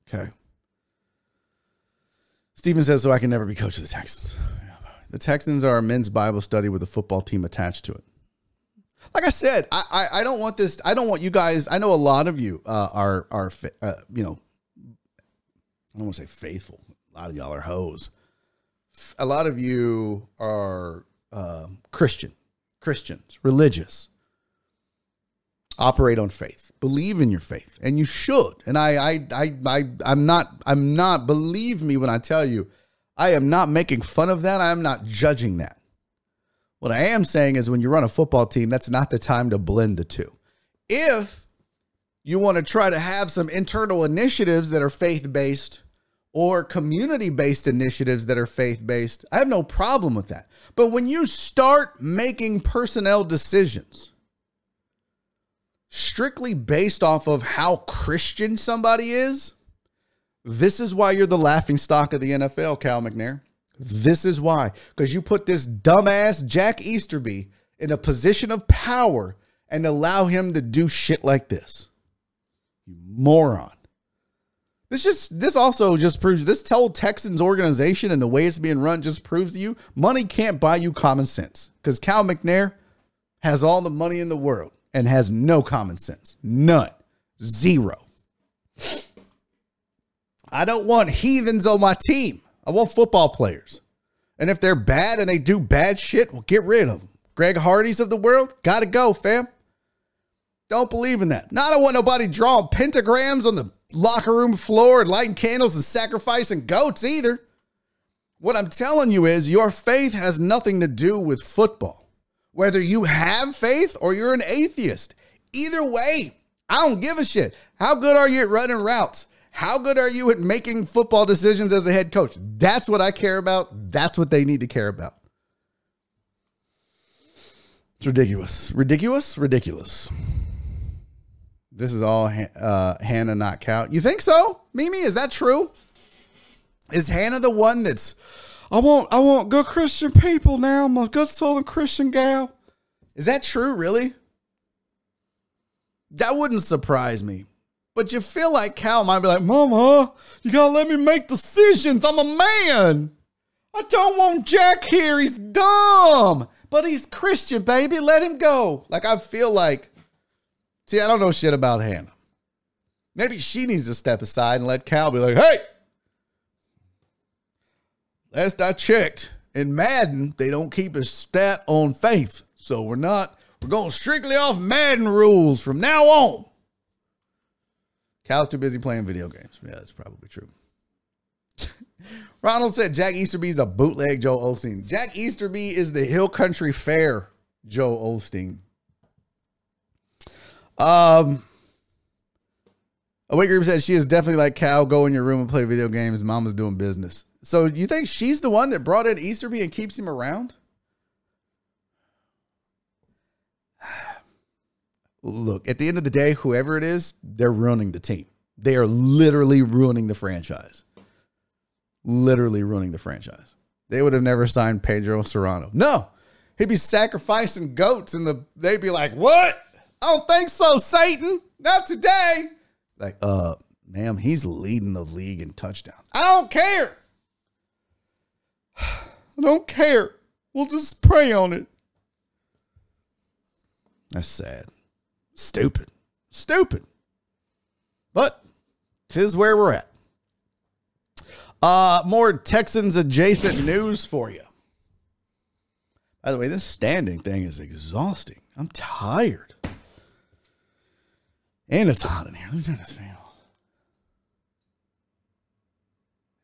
Okay. Steven says, so I can never be coach of the Texans. The Texans are a men's Bible study with a football team attached to it. Like I said, I, I, I don't want this. I don't want you guys. I know a lot of you uh, are are uh, you know. I don't want to say faithful. A lot of y'all are hoes. A lot of you are uh, Christian, Christians, religious operate on faith. Believe in your faith. And you should. And I, I i i i'm not i'm not believe me when i tell you i am not making fun of that. I'm not judging that. What i am saying is when you run a football team that's not the time to blend the two. If you want to try to have some internal initiatives that are faith-based or community-based initiatives that are faith-based i have no problem with that. But when you start making personnel decisions strictly based off of how Christian somebody is, this is why you're the laughing stock of the NFL, Cal McNair. This is why. Because you put this dumbass Jack Easterby in a position of power and allow him to do shit like this. You moron. This just this also just proves this whole Texans organization and the way it's being run just proves to you money can't buy you common sense. Because Cal McNair has all the money in the world and has no common sense. None. Zero. I don't want heathens on my team. I want football players. And if they're bad and they do bad shit, well, get rid of them. Greg Hardy's of the world, gotta go, fam. Don't believe in that. Now, I don't want nobody drawing pentagrams on the locker room floor and lighting candles and sacrificing goats either. What I'm telling you is your faith has nothing to do with football whether you have faith or you're an atheist. Either way, I don't give a shit. How good are you at running routes? How good are you at making football decisions as a head coach? That's what I care about. That's what they need to care about. It's ridiculous. Ridiculous? Ridiculous. This is all uh, Hannah, not Cal. You think so? Mimi, is that true? Is Hannah the one that's I want I want good Christian people now. I'm a good southern Christian gal. Is that true, really? That wouldn't surprise me. But you feel like Cal might be like, Mama, you gotta let me make decisions. I'm a man. I don't want Jack here. He's dumb. But he's Christian, baby. Let him go. Like I feel like, see, I don't know shit about Hannah. Maybe she needs to step aside and let Cal be like, hey, last I checked, in Madden, they don't keep a stat on faith. So we're not, we're going strictly off Madden rules from now on. Cal's too busy playing video games. Yeah, that's probably true. Ronald said Jack Easterby is a bootleg Joe Osteen. Jack Easterby is the Hill Country Fair Joe Osteen. Um, a Awake Group said she is definitely like Cal. Go in your room and play video games. Mama's doing business. So you think she's the one that brought in Easterby and keeps him around? Look, at the end of the day, whoever it is, they're ruining the team. They are literally ruining the franchise. Literally ruining the franchise. They would have never signed Pedro Serrano. No, he'd be sacrificing goats, and the they'd be like, "What? I don't think so, Satan. Not today." Like, uh, ma'am, he's leading the league in touchdowns. I don't care. I don't care. We'll just pray on it. That's sad. Stupid. Stupid. But tis where we're at. Uh, more Texans adjacent news for you. By the way, this standing thing is exhausting. I'm tired. And it's hot in here. Let me turn this fan.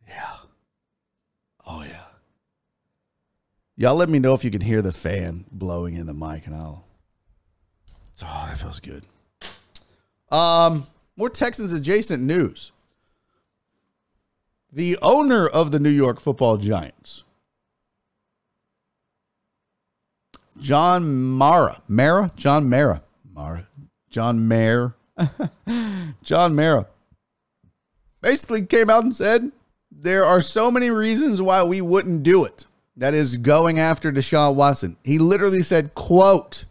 Yeah. Oh, yeah. Y'all let me know if you can hear the fan blowing in the mic and I'll. Oh, that feels good. Um, more Texans adjacent news. The owner of the New York football giants, John Mara, Mara, John Mara, Mara, John Mayer, John Mara, basically came out and said there are so many reasons why we wouldn't do it. That is going after Deshaun Watson. He literally said, "quote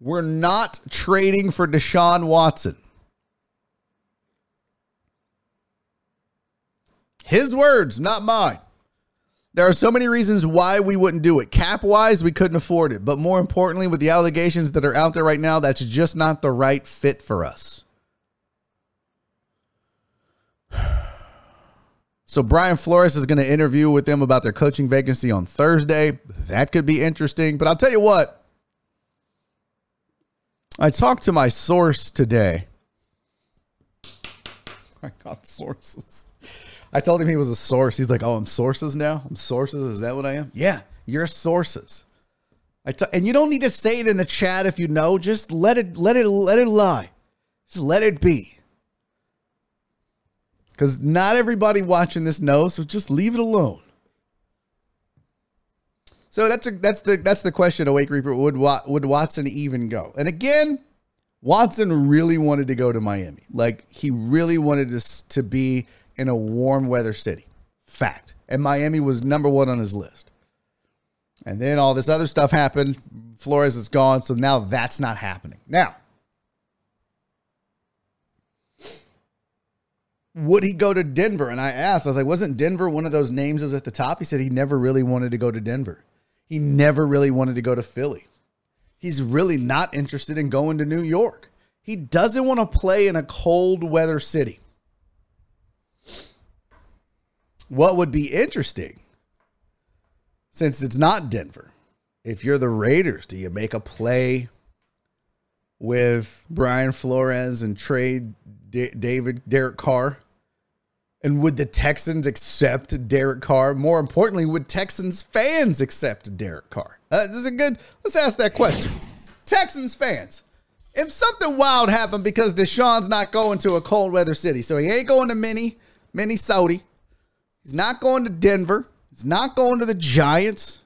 We're not trading for Deshaun Watson." His words, not mine. There are so many reasons why we wouldn't do it. Cap wise, we couldn't afford it. But more importantly, with the allegations that are out there right now, that's just not the right fit for us. So Brian Flores is going to interview with them about their coaching vacancy on Thursday. That could be interesting. But I'll tell you what. I talked to my source today. I got sources. I told him he was a source. He's like, "Oh, I'm sources now. I'm sources. Is that what I am?" Yeah, you're sources. I t- and you don't need to say it in the chat if you know. Just let it, let it, let it lie. Just let it be. Because not everybody watching this knows, so just leave it alone. So that's a, that's the that's the question. Awake Reaper would would Watson even go? And again, Watson really wanted to go to Miami. Like he really wanted to to be in a warm weather city. Fact. And Miami was number one on his list. And then all this other stuff happened. Flores is gone. So now that's not happening. Now, would he go to Denver? And I asked, I was like, wasn't Denver one of those names that was at the top? He said he never really wanted to go to Denver. He never really wanted to go to Philly. He's really not interested in going to New York. He doesn't want to play in a cold weather city. What would be interesting, since it's not Denver, if you're the Raiders, do you make a play with Brian Flores and trade D- David Derek Carr? And would the Texans accept Derek Carr? More importantly, would Texans fans accept Derek Carr? Uh, this is a good. Let's ask that question. Texans fans, if something wild happened because Deshaun's not going to a cold weather city, so he ain't going to mini Minnesota, he's not going to Denver, he's not going to the Giants.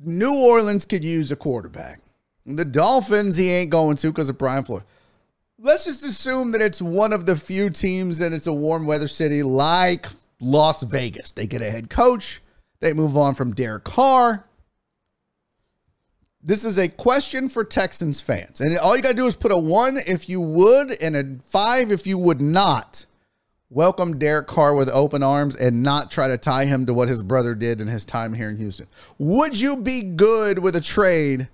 New Orleans could use a quarterback. The Dolphins, he ain't going to because of Brian Flores let's just assume that it's one of the few teams that it's a warm weather city like Las Vegas. They get a head coach, they move on from Derek Carr. This is a question for Texans fans. And all you got to do is put a one if you would and a five if you would not. Welcome Derek Carr with open arms and not try to tie him to what his brother did in his time here in Houston. Would you be good with a trade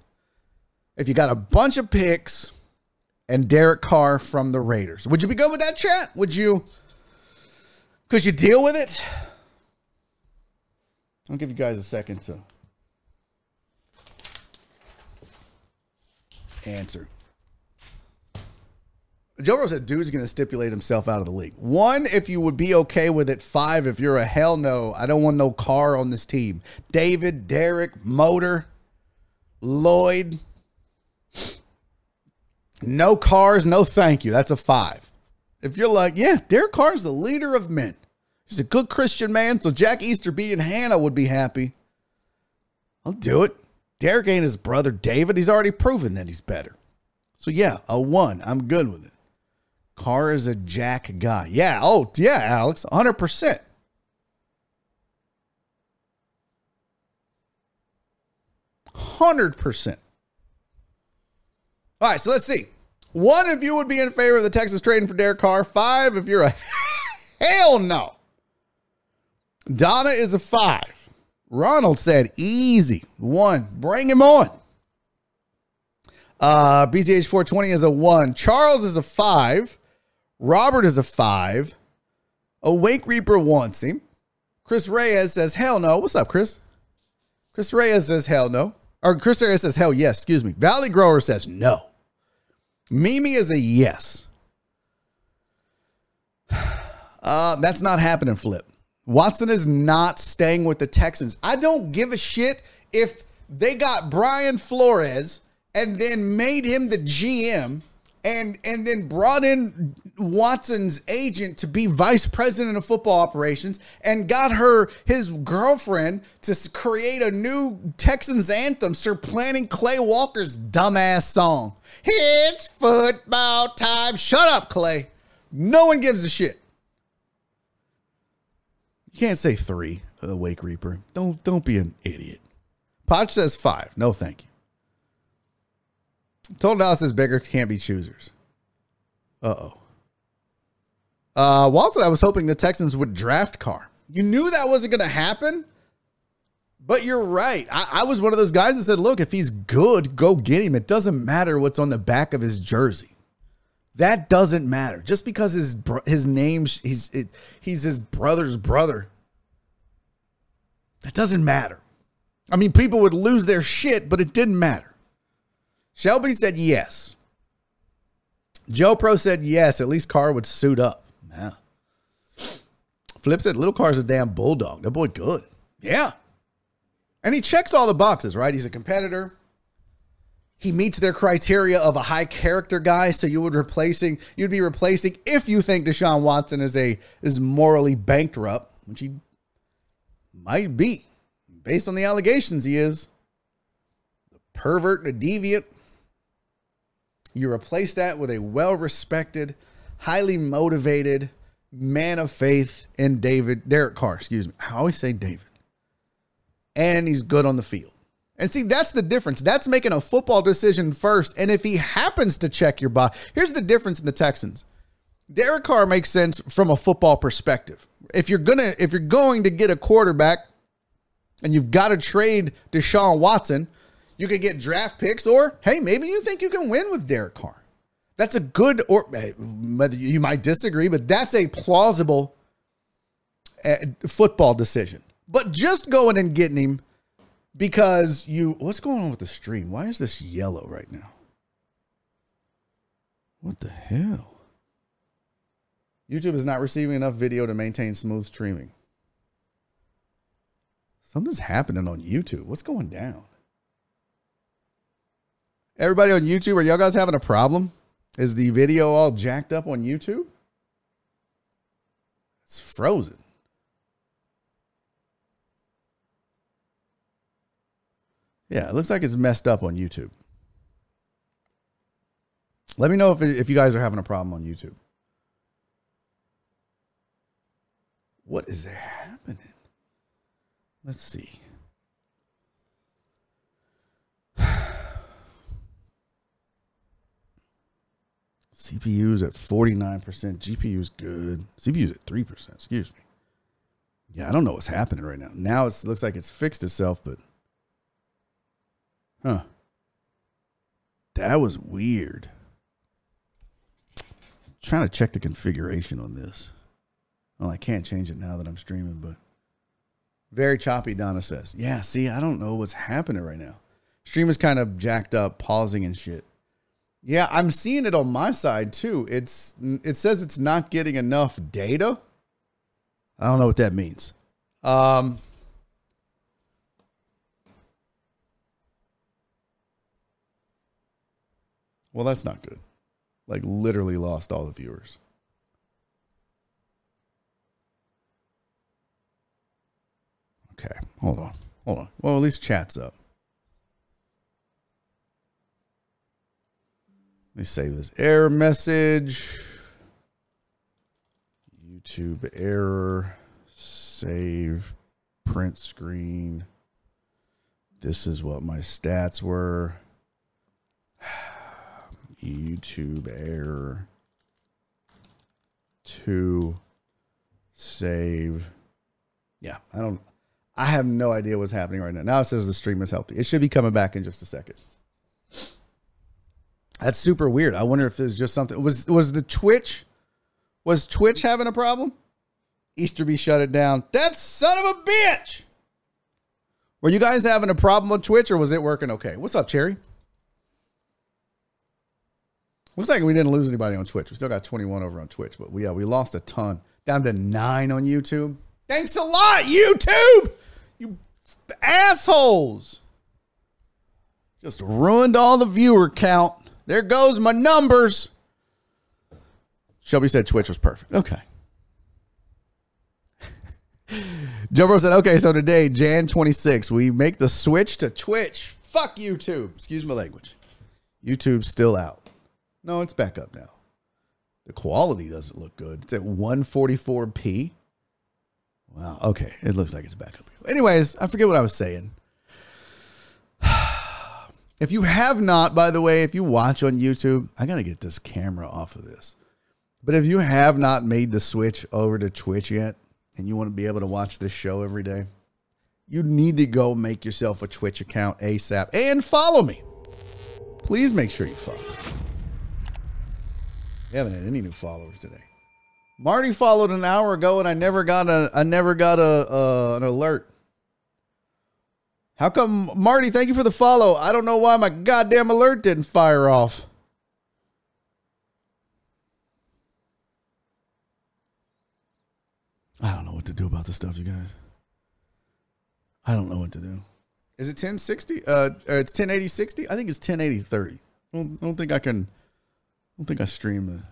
if you got a bunch of picks? And Derek Carr from the Raiders. Would you be good with that chat? Would you? Could you deal with it? I'll give you guys a second to answer. Joe Burrow said, dude's going to stipulate himself out of the league. One, if you would be okay with it. Five, if you're a hell no, I don't want no car on this team. David, Derek, Motor, Lloyd. No cars, no thank you. That's a five. If you're like, yeah, Derek Carr's the leader of men. He's a good Christian man, so Jack Easterby and Hannah would be happy. I'll do it. Derek ain't his brother David. He's already proven that he's better. So yeah, a one. I'm good with it. Carr is a Jack guy. Yeah. Oh, yeah, Alex. 100%. Hundred percent. All right, so let's see. One, if you would be in favor of the Texas trading for Derek Carr. Five, if you're a hell no. Donna is a five. Ronald said easy. One, bring him on. Uh, BCH 420 is a one. Charles is a five. Robert is a five. Awake Reaper wants him. Chris Reyes says hell no. What's up, Chris? Chris Reyes says hell no. Or Chris Reyes says hell yes. Excuse me. Valley Grower says no. Mimi is a yes. Uh, that's not happening, Flip. Watson is not staying with the Texans. I don't give a shit if they got Brian Flores and then made him the GM and and then brought in Watson's agent to be vice president of football operations and got her his girlfriend to create a new Texans anthem supplanting Clay Walker's dumbass song. It's football time. Shut up, Clay. No one gives a shit. You can't say three, the Wake Reaper. Don't don't be an idiot. Podge says five. No, thank you. Told Dallas is bigger can't be choosers. Uh-oh. Uh Walton, I was hoping the Texans would draft Carr. You knew that wasn't gonna happen. But you're right. I, I, was one of those guys that said, look, if he's good, go get him. It doesn't matter what's on the back of his jersey. That doesn't matter. Just because his his name he's it, he's his brother's brother. That doesn't matter. I mean, people would lose their shit, but it didn't matter. Shelby said yes. Joe Pro said yes. At least Carr would suit up. Yeah. Flip said little Carr's a damn bulldog. That boy good. Yeah. And he checks all the boxes, right? He's a competitor. He meets their criteria of a high character guy. So you would replacing you'd be replacing if you think Deshaun Watson is a is morally bankrupt, which he might be, based on the allegations he is. The pervert and a deviant. You replace that with a well respected, highly motivated man of faith in David, Derek Carr, excuse me. I always say David. And he's good on the field. And see, that's the difference. That's making a football decision first. And if he happens to check your box, here's the difference in the Texans. Derek Carr makes sense from a football perspective. If you're gonna, if you're going to get a quarterback, and you've got to trade Deshaun Watson, you could get draft picks, or hey, maybe you think you can win with Derek Carr. That's a good, or whether you might disagree, but that's a plausible uh, football decision. But just going and getting him because you, what's going on with the stream? Why is this yellow right now? What the hell? YouTube is not receiving enough video to maintain smooth streaming. Something's happening on YouTube. What's going down? Everybody on YouTube, are y'all guys having a problem? Is the video all jacked up on YouTube? It's frozen. Yeah, it looks like it's messed up on YouTube. Let me know if, if you guys are having a problem on YouTube. What is happening? Let's see. CPU's at 49%. GPU's good. CPU's at 3%. Excuse me. Yeah, I don't know what's happening right now. Now it looks like it's fixed itself, but. Huh. That was weird. I'm trying to check the configuration on this. Well, I can't change it now that I'm streaming, but Very choppy, Donna says. Yeah, see, I don't know what's happening right now. Stream is kind of jacked up, pausing and shit. Yeah, I'm seeing it on my side too. It's it says it's not getting enough data. I don't know what that means. Um Well, that's not good. Like literally lost all the viewers. Okay, hold on. Hold on. Well, at least chat's up. Let me save this error message. YouTube error. Save. Print screen. This is what my stats were. YouTube error. To save. Yeah, I don't. I have no idea what's happening right now. Now it says the stream is healthy. It should be coming back in just a second. That's super weird. I wonder if there's just something. Was was the Twitch? Was Twitch having a problem? Easterby shut it down. That son of a bitch. Were you guys having a problem with Twitch or was it working okay? What's up, Cherry? Looks like we didn't lose anybody on Twitch. We still got 21 over on Twitch, but we yeah, we lost a ton. Down to nine on YouTube. Thanks a lot, YouTube. You assholes. Just ruined all the viewer count. There goes my numbers. Shelby said Twitch was perfect. Okay. Jumbo said, okay, so today, Jan 26, we make the switch to Twitch. Fuck YouTube. Excuse my language. YouTube's still out. No, it's back up now. The quality doesn't look good. It's at 144p. Wow. Okay. It looks like it's back up. Anyways, I forget what I was saying. If you have not, by the way, if you watch on YouTube, I got to get this camera off of this. But if you have not made the switch over to Twitch yet and you want to be able to watch this show every day, you need to go make yourself a Twitch account ASAP and follow me. Please make sure you follow. We haven't had any new followers today. Marty followed an hour ago and I never got a I never got a uh, an alert. How come, Marty? Thank you for the follow. I don't know why my goddamn alert didn't fire off. I don't know what to do about this stuff, you guys. I don't know what to do. Is it 1060? Uh, it's 1080 60? I think it's 1080 30. I don't, I don't think I can. I don't think I stream the.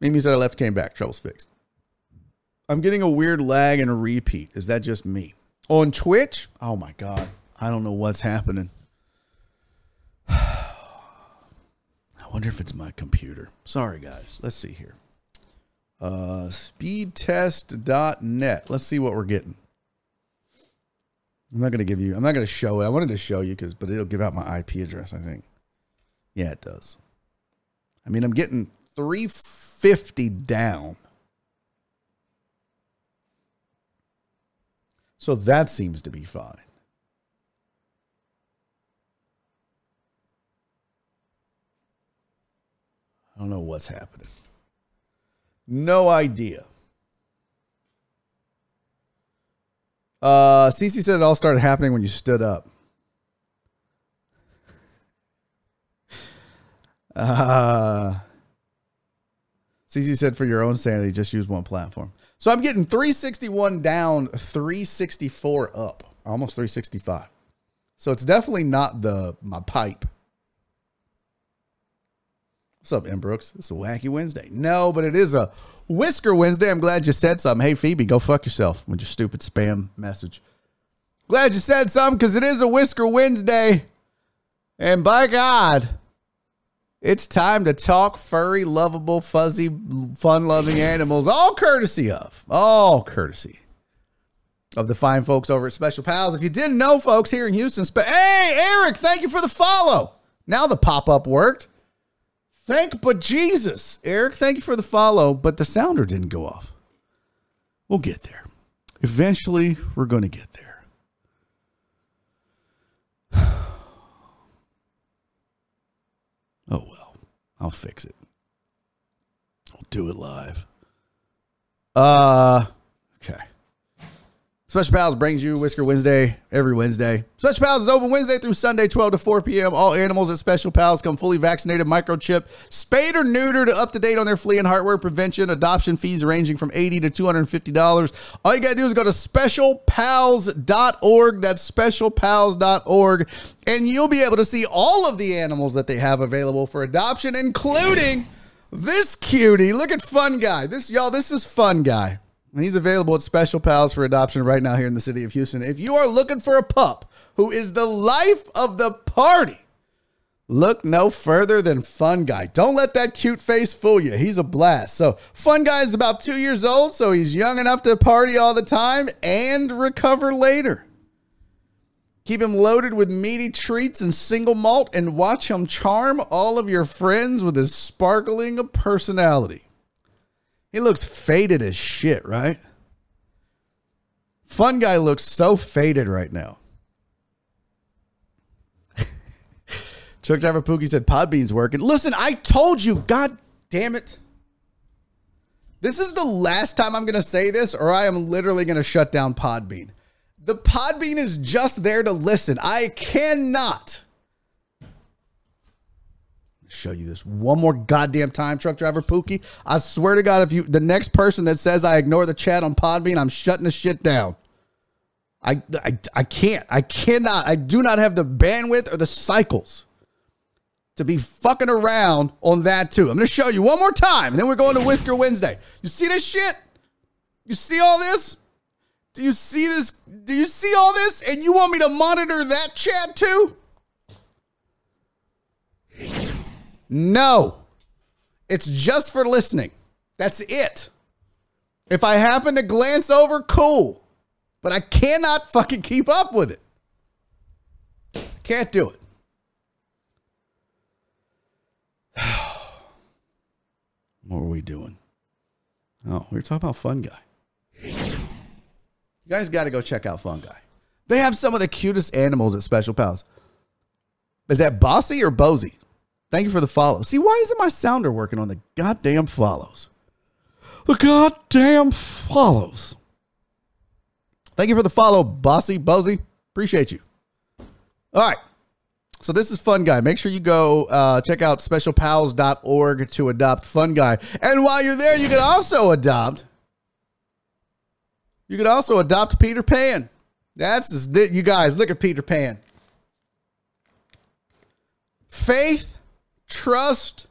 Maybe said I left, came back. Trouble's fixed. I'm getting a weird lag and a repeat. Is that just me? On Twitch? Oh my God. I don't know what's happening. I wonder if it's my computer. Sorry, guys. Let's see here. Uh, speedtest.net. Let's see what we're getting. I'm not going to give you, I'm not going to show it. I wanted to show you because, but it'll give out my IP address, I think. Yeah, it does. I mean, I'm getting 350 down. So that seems to be fine. I don't know what's happening. No idea. Uh, Cece said it all started happening when you stood up. Uh, Cece said for your own sanity, just use one platform. So I'm getting 361 down, 364 up, almost 365. So it's definitely not the my pipe. What's up, M. Brooks? It's a wacky Wednesday. No, but it is a whisker Wednesday. I'm glad you said something. Hey, Phoebe, go fuck yourself with your stupid spam message. Glad you said something because it is a whisker Wednesday. And by God, it's time to talk furry, lovable, fuzzy, fun loving animals, all courtesy of, all courtesy of the fine folks over at Special Pals. If you didn't know, folks, here in Houston, spe- hey, Eric, thank you for the follow. Now the pop up worked. Thank but Jesus. Eric, thank you for the follow, but the sounder didn't go off. We'll get there. Eventually, we're going to get there. Oh well, I'll fix it. I'll do it live. Uh, okay. Special Pals brings you Whisker Wednesday every Wednesday. Special Pals is open Wednesday through Sunday, 12 to 4 p.m. All animals at Special Pals come fully vaccinated, microchipped, spayed or neutered, up to date on their flea and heartworm prevention. Adoption fees ranging from 80 to $250. All you got to do is go to specialpals.org. That's specialpals.org. And you'll be able to see all of the animals that they have available for adoption, including this cutie. Look at Fun Guy. This, y'all, this is Fun Guy. He's available at Special Pals for adoption right now here in the city of Houston. If you are looking for a pup who is the life of the party, look no further than Fun Guy. Don't let that cute face fool you. He's a blast. So, Fun Guy is about two years old, so he's young enough to party all the time and recover later. Keep him loaded with meaty treats and single malt and watch him charm all of your friends with his sparkling personality. He looks faded as shit, right? Fun guy looks so faded right now. Truck Driver Pookie said Podbean's working. Listen, I told you, god damn it. This is the last time I'm going to say this, or I am literally going to shut down Podbean. The Podbean is just there to listen. I cannot show you this one more goddamn time, truck driver Pookie. I swear to God, if you the next person that says I ignore the chat on Podbean, I'm shutting the shit down. I, I, I can't. I cannot. I do not have the bandwidth or the cycles to be fucking around on that too. I'm gonna show you one more time, and then we're going to Whisker Wednesday. You see this shit? You see all this? Do you see this? Do you see all this? And you want me to monitor that chat too? No. It's just for listening. That's it. If I happen to glance over, cool. But I cannot fucking keep up with it. Can't do it. what were we doing? Oh, we were talking about Fun Guy. You guys got to go check out Fun Guy. They have some of the cutest animals at Special Pals. Is that Bossy or Bozy? Thank you for the follow. See, why isn't my sounder working on the goddamn follows? The goddamn follows. Thank you for the follow, Bossy Bozy. Appreciate you. All right. So this is Fun Guy. Make sure you go uh, check out specialpals.org to adopt Fun Guy. And while you're there, you can also adopt. You can also adopt Peter Pan. That's you guys. Look at Peter Pan. Faith trust,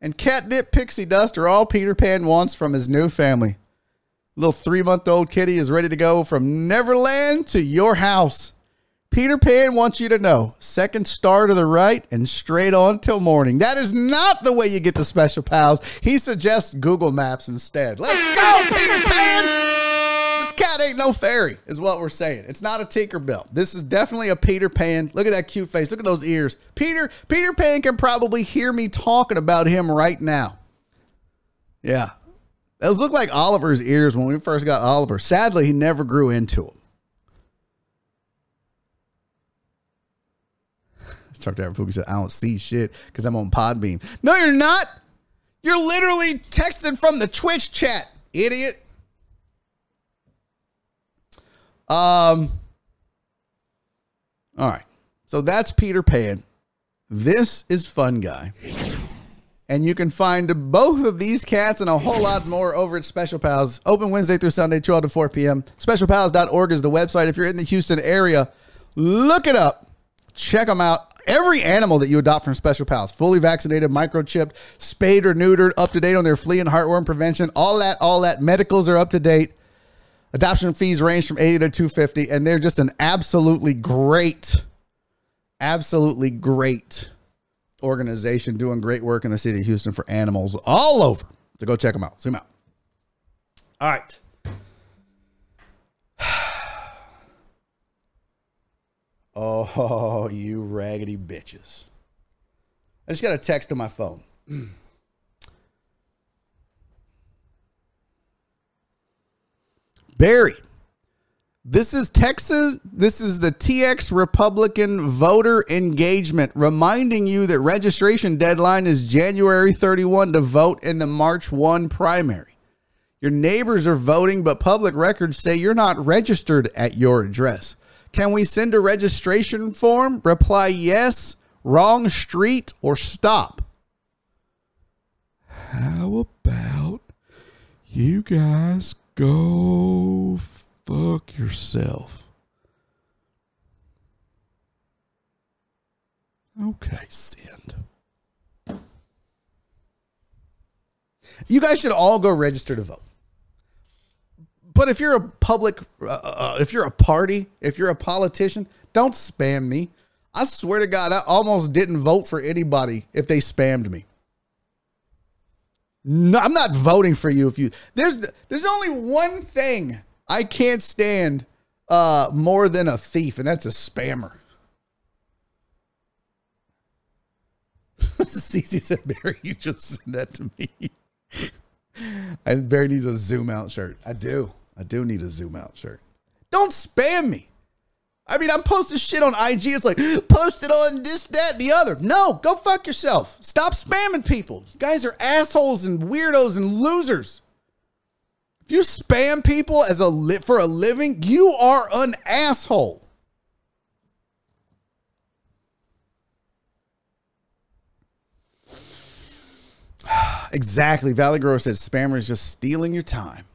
and catnip pixie dust are all Peter Pan wants from his new family. Little three month old kitty is ready to go from Neverland to your house. Peter Pan wants you to know second star to the right and straight on till morning. That is not the way you get to Special Pals. He suggests Google Maps instead. Let's go, Peter Pan! Cat ain't no fairy, is what we're saying. It's not a Tinkerbell. This is definitely a Peter Pan. Look at that cute face. Look at those ears. Peter Peter Pan can probably hear me talking about him right now. Yeah. Those look like Oliver's ears when we first got Oliver. Sadly, he never grew into them. Chuck to Pookie said, I don't see shit because I'm on Podbean. No, you're not. You're literally texting from the Twitch chat, idiot. Um. All right. So that's Peter Pan. This is Fun Guy. And you can find both of these cats and a whole lot more over at Special Pals. Open Wednesday through Sunday, 12 to 4 p.m. SpecialPals.org is the website. If you're in the Houston area, look it up. Check them out. Every animal that you adopt from Special Pals, fully vaccinated, microchipped, spayed or neutered, up to date on their flea and heartworm prevention, all that, all that. Medicals are up to date. Adoption fees range from 80 to 250 and they're just an absolutely great absolutely great organization doing great work in the city of Houston for animals all over. So go check them out. Zoom out. All right. Oh, you raggedy bitches. I just got a text on my phone. Barry. This is Texas. This is the TX Republican voter engagement, reminding you that registration deadline is January 31 to vote in the March 1 primary. Your neighbors are voting, but public records say you're not registered at your address. Can we send a registration form? Reply yes, wrong street, or stop. How about you guys go fuck yourself? Okay, send. You guys should all go register to vote. But if you're a public, uh, uh, if you're a party, if you're a politician, don't spam me. I swear to God, I almost didn't vote for anybody if they spammed me. No, I'm not voting for you if you. There's there's only one thing I can't stand uh, more than a thief, and that's a spammer. Cece said, Barry, you just sent that to me. and Barry needs a zoom out shirt. I do. I do need a zoom out shirt. Don't spam me. I mean, I'm posting shit on IG. It's like, post it on this, that, and the other. No, go fuck yourself. Stop spamming people. You guys are assholes and weirdos and losers. If you spam people as a li- for a living, you are an asshole. exactly. Valley Grower says spammers just stealing your time.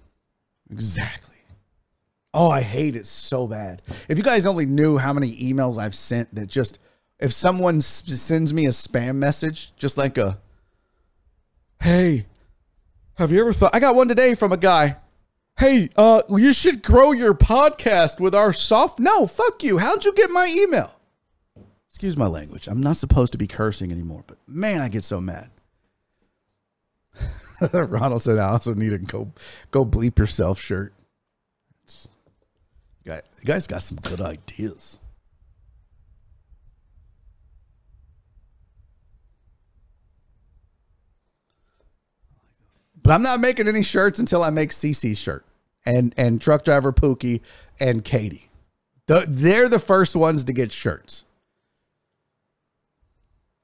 Exactly. Oh, I hate it so bad. If you guys only knew how many emails I've sent that just, if someone sends me a spam message, just like a, hey, have you ever thought? I got one today from a guy. Hey, uh, you should grow your podcast with our soft. No, fuck you. How'd you get my email? Excuse my language. I'm not supposed to be cursing anymore, but man, I get so mad. Ronald said, "I also need a go go bleep yourself shirt." It's, you, guys, got some good ideas. But I'm not making any shirts until I make CC's shirt and and truck driver Pookie and Katie. The, they're the first ones to get shirts.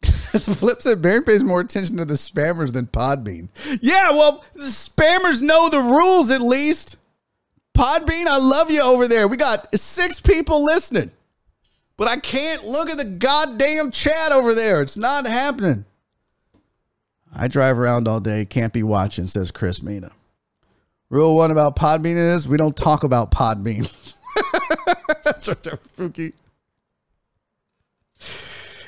Flip said Baron pays more attention to the spammers than Podbean. Yeah, well, the spammers know the rules at least. Podbean, I love you over there. We got six people listening, but I can't look at the goddamn chat over there. It's not happening. I drive around all day, can't be watching, says Chris Mina. Rule one about Podbean is we don't talk about Podbean. That's Fuki.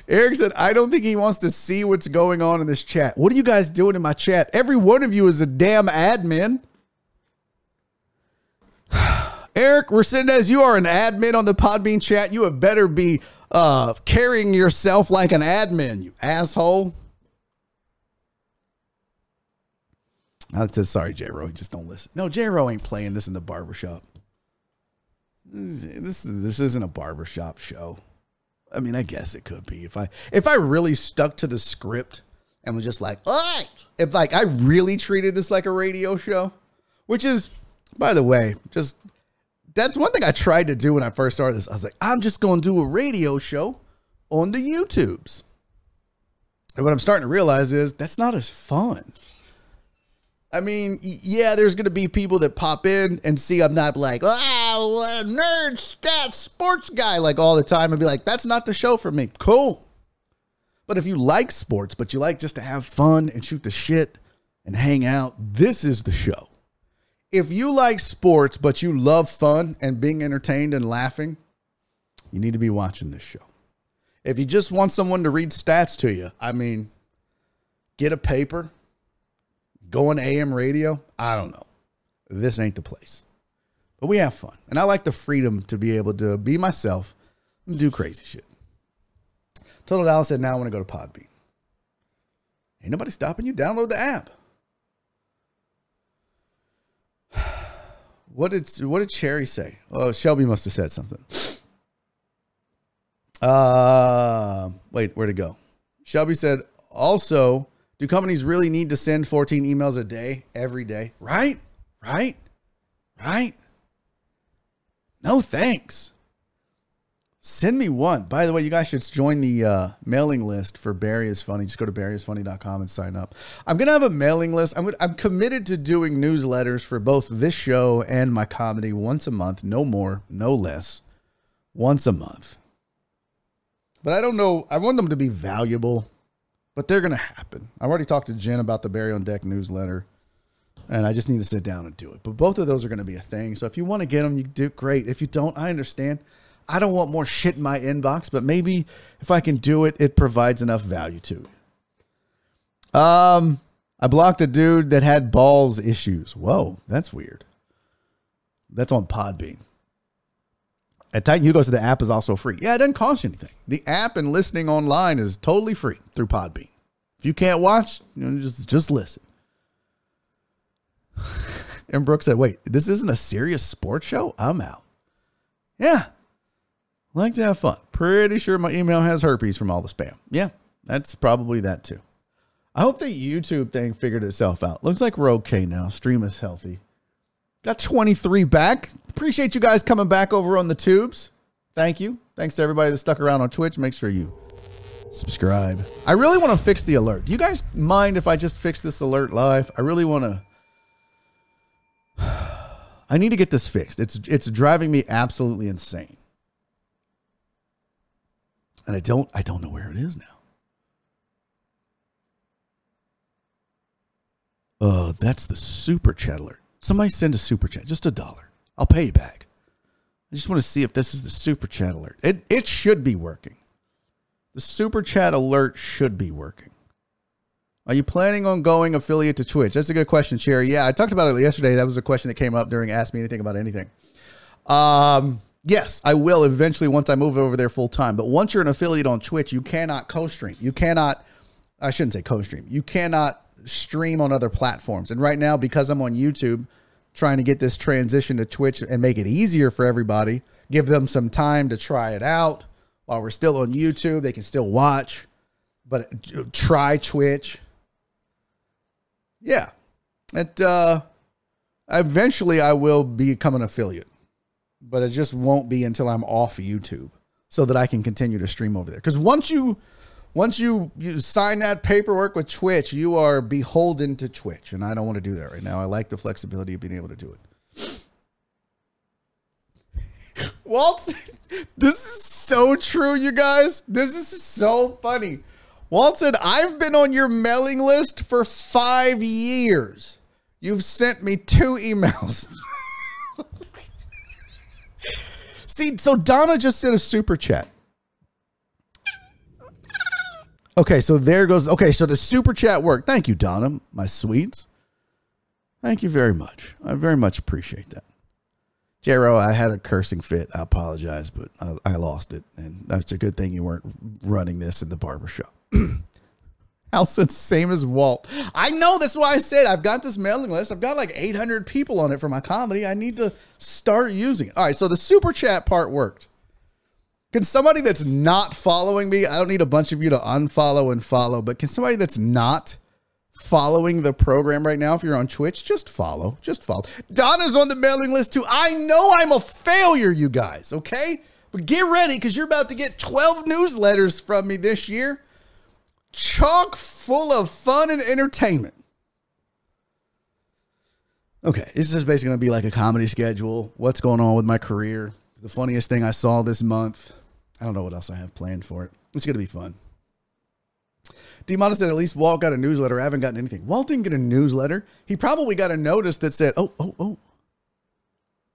Eric said, I don't think he wants to see what's going on in this chat. What are you guys doing in my chat? Every one of you is a damn admin. Eric Resendez, you are an admin on the Podbean chat. You had better be uh, carrying yourself like an admin, you asshole. I said, sorry, J Ro. Just don't listen. No, J Ro ain't playing this in the barbershop. This, this, this isn't a barbershop show. I mean, I guess it could be if I if I really stuck to the script and was just like, all right, if like I really treated this like a radio show, which is, by the way, just that's one thing I tried to do when I first started this. I was like, I'm just going to do a radio show on the YouTubes. And what I'm starting to realize is that's not as fun. I mean, yeah, there's going to be people that pop in and see I'm not like, oh, nerd, stats, sports guy, like all the time and be like, that's not the show for me. Cool. But if you like sports, but you like just to have fun and shoot the shit and hang out, this is the show. If you like sports, but you love fun and being entertained and laughing, you need to be watching this show. If you just want someone to read stats to you, I mean, get a paper, go on AM radio. I don't know. This ain't the place. But we have fun. And I like the freedom to be able to be myself and do crazy shit. Total Dallas said, now I want to go to Podbean. Ain't nobody stopping you. Download the app. What did what did Cherry say? Oh, Shelby must have said something. Uh, wait, where to go? Shelby said, also, do companies really need to send 14 emails a day every day? Right? Right? Right? No thanks. Send me one. By the way, you guys should join the uh, mailing list for Barry is Funny. Just go to barryisfunny.com and sign up. I'm going to have a mailing list. I'm, I'm committed to doing newsletters for both this show and my comedy once a month. No more, no less. Once a month. But I don't know. I want them to be valuable, but they're going to happen. I already talked to Jen about the Barry on Deck newsletter, and I just need to sit down and do it. But both of those are going to be a thing. So if you want to get them, you do great. If you don't, I understand. I don't want more shit in my inbox, but maybe if I can do it, it provides enough value to. Um, I blocked a dude that had balls issues. Whoa, that's weird. That's on Podbean. At Titan Hugo, so the app is also free. Yeah, it doesn't cost you anything. The app and listening online is totally free through Podbean. If you can't watch, you know, just just listen. and Brooke said, "Wait, this isn't a serious sports show. I'm out." Yeah, like to have fun. Pretty sure my email has herpes from all the spam. Yeah, that's probably that too. I hope the YouTube thing figured itself out. Looks like we're okay now. Stream is healthy. Got 23 back. Appreciate you guys coming back over on the tubes. Thank you. Thanks to everybody that stuck around on Twitch. Make sure you subscribe. I really want to fix the alert. Do you guys mind if I just fix this alert live? I really want to. I need to get this fixed. It's it's driving me absolutely insane. And I don't I don't know where it is now. Uh, that's the super chat alert. Somebody send a super chat, just a dollar. I'll pay you back. I just want to see if this is the super chat alert. It it should be working. The super chat alert should be working. Are you planning on going affiliate to Twitch? That's a good question, Sherry. Yeah, I talked about it yesterday. That was a question that came up during Ask Me Anything About Anything. Um, yes, I will eventually once I move over there full time. But once you're an affiliate on Twitch, you cannot co-stream. You cannot. I shouldn't say co-stream. You cannot stream on other platforms. And right now, because I'm on YouTube, trying to get this transition to Twitch and make it easier for everybody, give them some time to try it out while we're still on YouTube. They can still watch, but try Twitch. Yeah, it. Uh, eventually, I will become an affiliate, but it just won't be until I'm off YouTube, so that I can continue to stream over there. Because once you once you, you sign that paperwork with Twitch, you are beholden to Twitch. And I don't want to do that right now. I like the flexibility of being able to do it. Walt, this is so true, you guys. This is so funny. Walt said, I've been on your mailing list for five years. You've sent me two emails. See, so Donna just sent a super chat. Okay, so there goes. Okay, so the super chat worked. Thank you, Donna, my sweets. Thank you very much. I very much appreciate that. Jero, I had a cursing fit. I apologize, but I, I lost it. And that's a good thing you weren't running this in the barbershop. House the same as Walt. I know that's why I said I've got this mailing list. I've got like 800 people on it for my comedy. I need to start using it. All right, so the super chat part worked. Can somebody that's not following me, I don't need a bunch of you to unfollow and follow, but can somebody that's not following the program right now, if you're on Twitch, just follow. Just follow. Donna's on the mailing list too. I know I'm a failure, you guys, okay? But get ready because you're about to get 12 newsletters from me this year, chock full of fun and entertainment. Okay, this is basically going to be like a comedy schedule. What's going on with my career? The funniest thing I saw this month I don't know what else I have planned for it. It's going to be fun. D said at least Walt got a newsletter. I haven't gotten anything. Walt didn't get a newsletter. He probably got a notice that said, oh, oh, oh.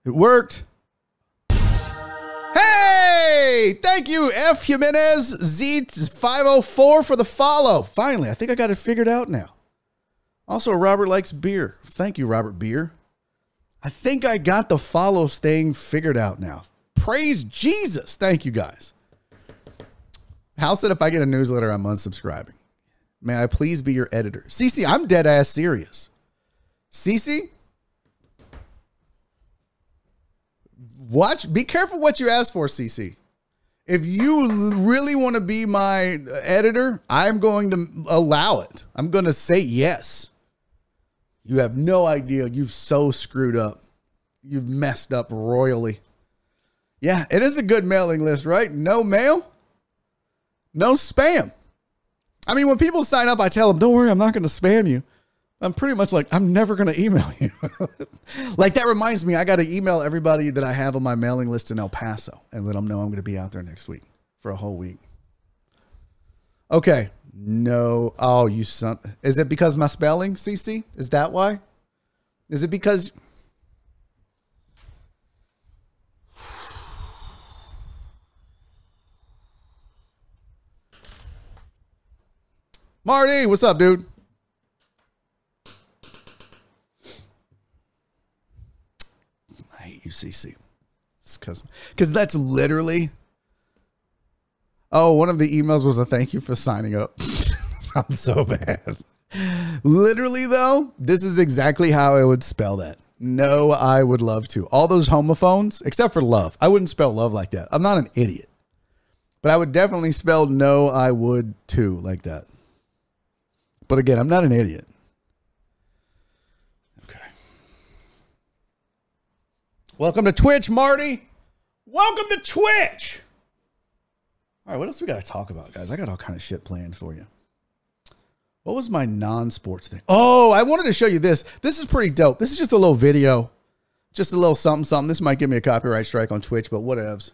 It worked. Hey! Thank you, F. Jimenez Z504 for the follow. Finally, I think I got it figured out now. Also, Robert likes beer. Thank you, Robert Beer. I think I got the follows thing figured out now. Praise Jesus. Thank you, guys. Hal said if I get a newsletter, I'm unsubscribing. May I please be your editor? Cece, I'm dead ass serious. Cece, watch. Be careful what you ask for, Cece. If you really want to be my editor, I'm going to allow it. I'm going to say yes. You have no idea. You've so screwed up. You've messed up royally. Yeah, it is a good mailing list, right? No mail, no spam. I mean, when people sign up, I tell them, don't worry, I'm not going to spam you. I'm pretty much like, I'm never going to email you. like, that reminds me, I got to email everybody that I have on my mailing list in El Paso and let them know I'm going to be out there next week for a whole week. Okay. No. Oh, you son. Is it because my spelling, CC? Is that why? Is it because. Marty, what's up, dude? I hate you, CC. It's because because that's literally. Oh, one of the emails was a thank you for signing up. I'm so bad. Literally, though, this is exactly how I would spell that. No, I would love to. All those homophones, except for love. I wouldn't spell love like that. I'm not an idiot. But I would definitely spell no, I would too, like that. But again, I'm not an idiot. Welcome to Twitch, Marty. Welcome to Twitch. All right, what else we got to talk about, guys? I got all kind of shit planned for you. What was my non-sports thing? Oh, I wanted to show you this. This is pretty dope. This is just a little video, just a little something, something. This might give me a copyright strike on Twitch, but whatevs.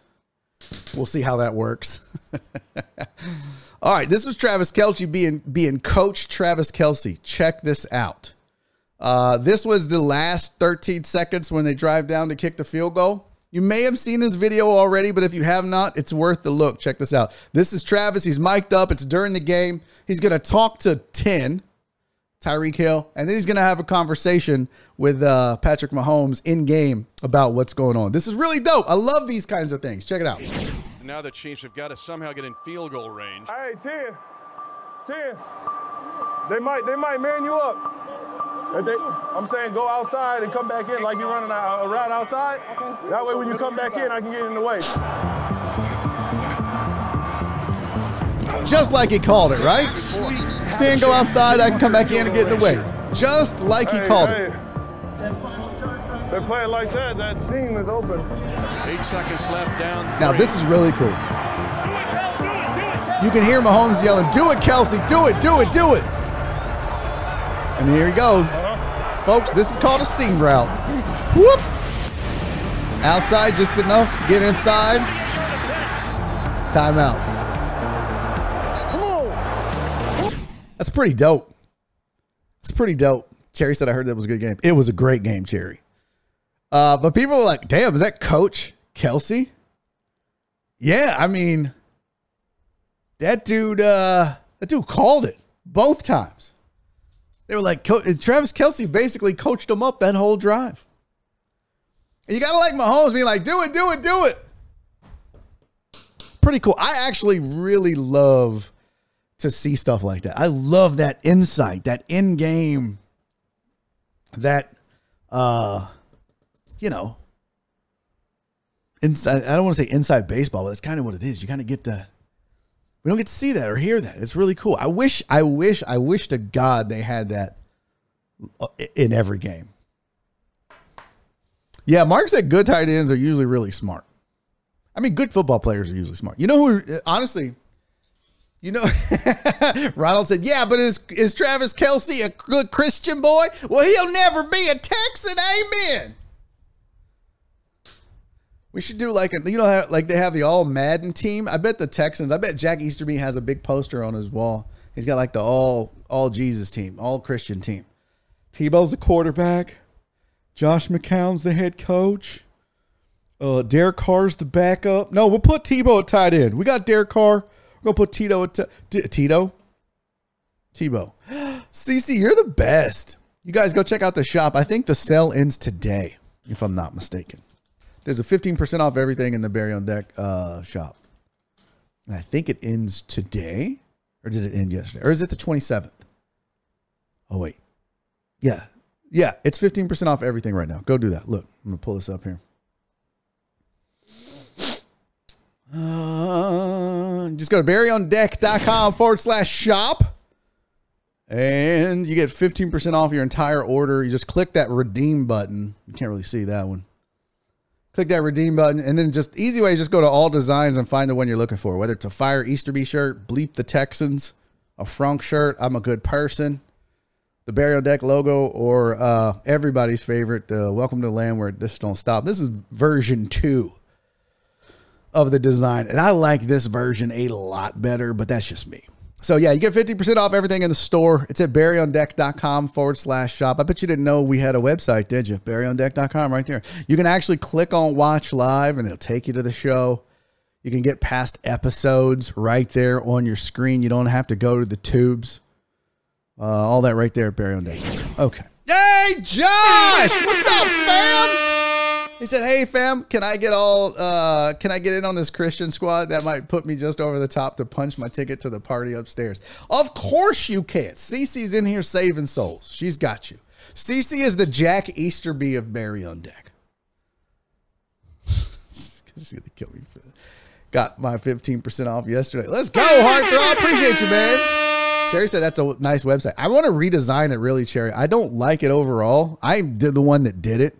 We'll see how that works. All right, this was Travis Kelce being being coach Travis Kelce. Check this out. Uh, this was the last 13 seconds when they drive down to kick the field goal. You may have seen this video already, but if you have not, it's worth the look. Check this out. This is Travis. He's mic'd up. It's during the game. He's going to talk to 10, Tyreek Hill, and then he's going to have a conversation with uh, Patrick Mahomes in game about what's going on. This is really dope. I love these kinds of things. Check it out. Now the Chiefs have got to somehow get in field goal range. Hey, 10. 10. They might they might man you up. If they, I'm saying go outside and come back in like you're running a, a route outside. That way when you come back in, I can get in the way. Just like he called it, right? 10, go outside. I can come back in and get in the way. Just like he Hey, called hey. it. They play it like that, that seam is open. Eight seconds left down. Now, this is really cool. You can hear Mahomes yelling, Do it, Kelce. Do it, do it, do it. And here he goes. Folks, this is called a seam route. Whoop. Outside just enough to get inside. Timeout. That's pretty dope. It's pretty dope. Cherry said I heard that was a good game. It was a great game, Cherry. Uh, but people are like, damn, is that Coach Kelce? Yeah, I mean, that dude, uh, that dude called it both times. They were like, Travis Kelce basically coached him up that whole drive. And you gotta like Mahomes being like, do it, do it, do it. Pretty cool. I actually really love to see stuff like that. I love that insight, that in game, that uh, you know, inside. I don't want to say inside baseball, but that's kind of what it is. You kind of get the. We don't get to see that or hear that. It's really cool. I wish, I wish, I wish to God they had that in every game. Yeah, Mark said good tight ends are usually really smart. I mean, good football players are usually smart. You know who? Honestly, you know, Ronald said, "Yeah, but is is Travis Kelce a good Christian boy? Well, he'll never be a Texan. Amen." We should do like a, you know, like they have the all Madden team. I bet the Texans. I bet Jack Easterby has a big poster on his wall. He's got like the all all Jesus team, all Christian team. Tebow's the quarterback. Josh McCown's the head coach. Uh, Derek Carr's the backup. No, we'll put Tebow at tight end. We got Derek Carr. We're gonna put Tito at t- T- Tito. Tebow. CC, you're the best. You guys go check out the shop. I think the sale ends today, if I'm not mistaken. There's a 15% off everything in the Barry on Deck uh, shop. And I think it ends today. Or did it end yesterday? Or is it the 27th? Oh, wait. Yeah. Yeah, it's 15% off everything right now. Go do that. Look, I'm going to pull this up here. Uh, just go to barryondeck.com forward slash shop. And you get 15% off your entire order. You just click that redeem button. You can't really see that one. Click that redeem button, and then just easy way, is just go to all designs and find the one you're looking for. Whether it's a fire Easterby shirt, bleep the Texans, a Frunk shirt, I'm a good person, the Barry on Deck logo, or uh, everybody's favorite, the Welcome to the Land where this don't stop. This is version two of the design, and I like this version a lot better, but that's just me. So yeah, you get 50% off everything in the store. It's at barryondeck.com forward slash shop. I bet you didn't know we had a website, did you? barryondeck.com right there. You can actually click on watch live and it'll take you to the show. You can get past episodes right there on your screen. You don't have to go to the tubes. Uh, all that right there at Barry on Deck. Okay. Hey, Josh! What's up, fam? He said, "Hey fam, can I get all uh can I get in on this Christian squad that might put me just over the top to punch my ticket to the party upstairs?" Of course you can't. Cece's in here saving souls. She's got you. Cece is the Jack Easterby of Barry on Deck. She's gonna kill me. For that. Got my 15% off yesterday. Let's go, Heartthrob. Appreciate you, man. Cherry said that's a nice website. I want to redesign it really, Cherry. I don't like it overall. I did the one that did it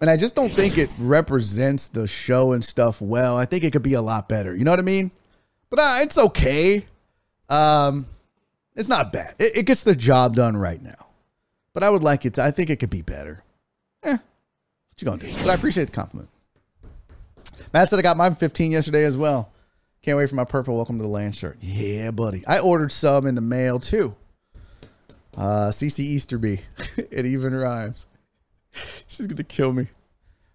and I just don't think it represents the show and stuff well. I think it could be a lot better. You know what I mean? But uh, it's okay. Um, it's not bad. It, it, gets the job done right now. But I would like it to. I think it could be better. Eh, what you gonna do? But I appreciate the compliment. Matt said I got mine 15 yesterday as well. Can't wait for my purple welcome to the land shirt. Yeah, buddy. I ordered some in the mail too. Uh, CC Easterby. it even rhymes. She's gonna kill me.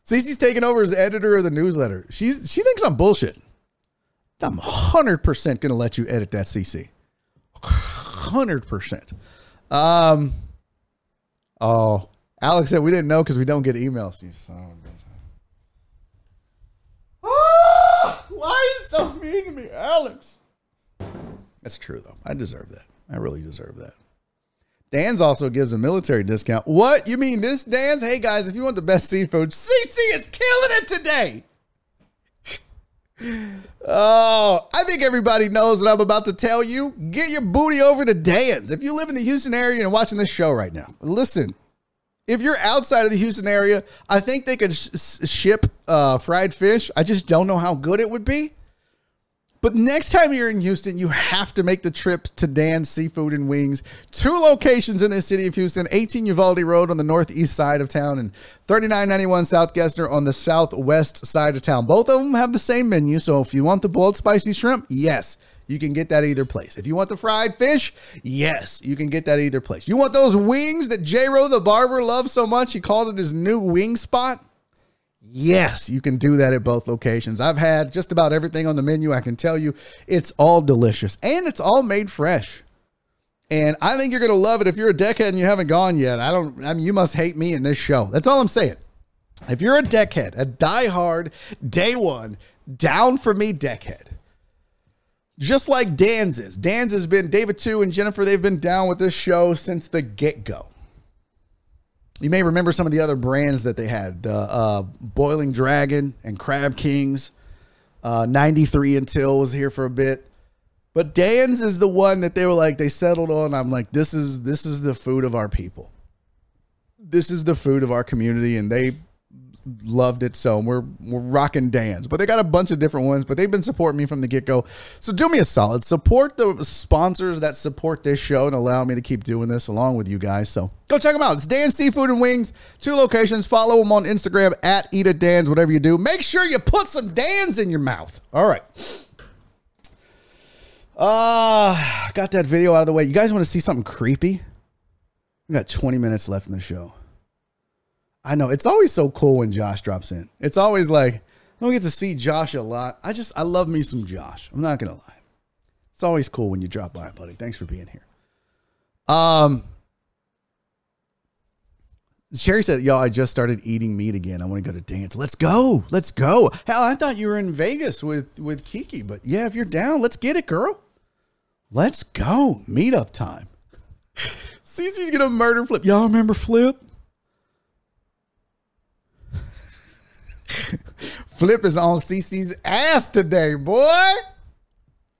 Cece's taking over as editor of the newsletter. She's she thinks I'm bullshit. I'm hundred percent gonna let you edit that, CC. Hundred percent. Um. Oh, Alex said we didn't know because we don't get emails. You son of a bitch. Ah, why are you so mean to me, Alex? That's true though. I deserve that. I really deserve that. Dan's also gives a military discount. What? You mean this, Dan's? Hey guys, if you want the best seafood, CC is killing it today. oh, I think everybody knows what I'm about to tell you. Get your booty over to Dan's. If you live in the Houston area and watching this show right now, listen. If you're outside of the Houston area, I think they could sh- ship uh, fried fish. I just don't know how good it would be. But next time you're in Houston, you have to make the trip to Dan's Seafood and Wings. Two locations in the city of Houston 18 Uvalde Road on the northeast side of town and 3991 South Gessner on the southwest side of town. Both of them have the same menu. So if you want the boiled spicy shrimp, yes, you can get that either place. If you want the fried fish, yes, you can get that either place. You want those wings that J the barber loves so much, he called it his new wing spot? Yes, you can do that at both locations. I've had just about everything on the menu. I can tell you it's all delicious and it's all made fresh. And I think you're going to love it if you're a deckhead and you haven't gone yet. I don't, I mean, you must hate me in this show. That's all I'm saying. If you're a deckhead, a diehard, day one, down for me deckhead, just like Dan's is. Dan's has been, David too and Jennifer, they've been down with this show since the get go. You may remember some of the other brands that they had: the uh, Boiling Dragon and Crab Kings. Uh, 93 until was here for a bit, but Dan's is the one that they were like they settled on. I'm like, this is this is the food of our people. This is the food of our community, and they loved it. So we're we're rocking Dan's, but they got a bunch of different ones. But they've been supporting me from the get go. So do me a solid, support the sponsors that support this show and allow me to keep doing this along with you guys. So go check them out. It's Dan's Seafood and Wings, two locations. Follow them on Instagram at Eat at Dan's. Whatever you do, make sure you put some Dan's in your mouth. All right. Ah, Uh, got that video out of the way. You guys want to see something creepy? We got 20 minutes left in the show. I know it's always so cool when Josh drops in. It's always like I don't get to see Josh a lot. I just I love me some Josh. I'm not gonna lie. It's always cool when you drop by, buddy. Thanks for being here. Um, Sherry said, "Yo, I just started eating meat again. I want to go to Dan's. Let's go. Let's go. Hell, I thought you were in Vegas with with Kiki, but yeah, if you're down, let's get it, girl. Let's go. Meetup time. Cece's gonna murder Flip. Y'all remember Flip? Flip is on CC's ass today, boy.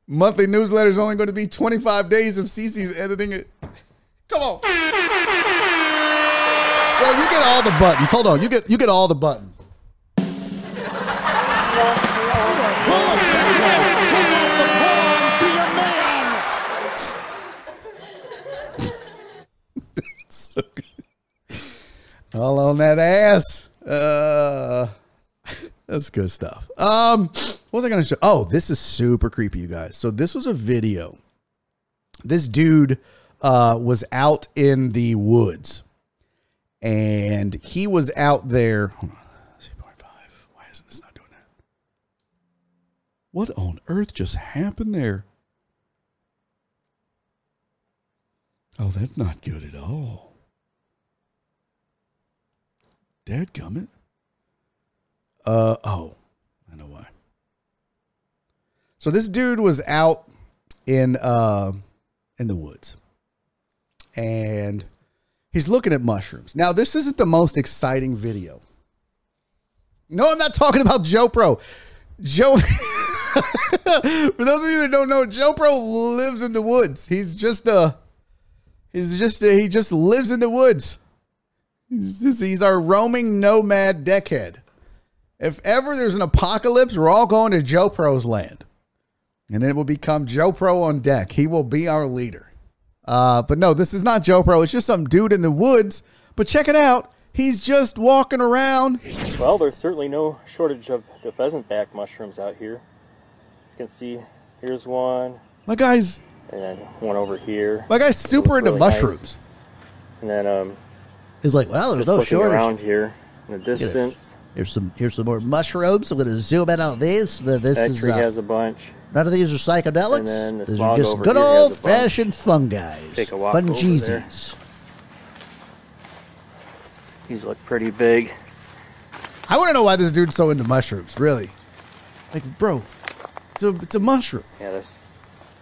Monthly newsletter is only going to be 25 days of CC's editing it. Come on. Well, you get all the buttons. Hold on. You get you get all the buttons. all on that ass. Uh that's good stuff. Um, what was I going to show? Oh, this is super creepy, you guys. So this was a video. This dude uh, was out in the woods, and he was out there. On. Why isn't this not doing that? What on earth just happened there? Oh, that's not good at all. Dadgummit. Uh oh, I know why. So this dude was out in uh in the woods. And he's looking at mushrooms. Now, this isn't the most exciting video. No, I'm not talking about Joe Pro. Joe For those of you that don't know, Joe Pro lives in the woods. He's just a he's just a, he just lives in the woods. He's, he's our roaming nomad deckhead. If ever there's an apocalypse, we're all going to Joe Pro's land. And it will become Joe Pro on deck. He will be our leader. Uh, but no, this is not Joe Pro. It's just some dude in the woods. But check it out. He's just walking around. Well, there's certainly no shortage of the pheasant back mushrooms out here. You can see here's one, My guy's and then one over here, my guy's super into really nice. mushrooms. and then um, He's like, well, there's just no shortage. around here in the distance. Here's some here's some more mushrooms. I'm going to zoom in on these. This is Factory uh, has a bunch. none of these are psychedelics. The These are just good here has a old fashioned fungi. Take a walk over there. Fungeesies. These look pretty big. I want to know why this dude's so into mushrooms. Really, like, bro, it's a it's a mushroom. Yeah, this.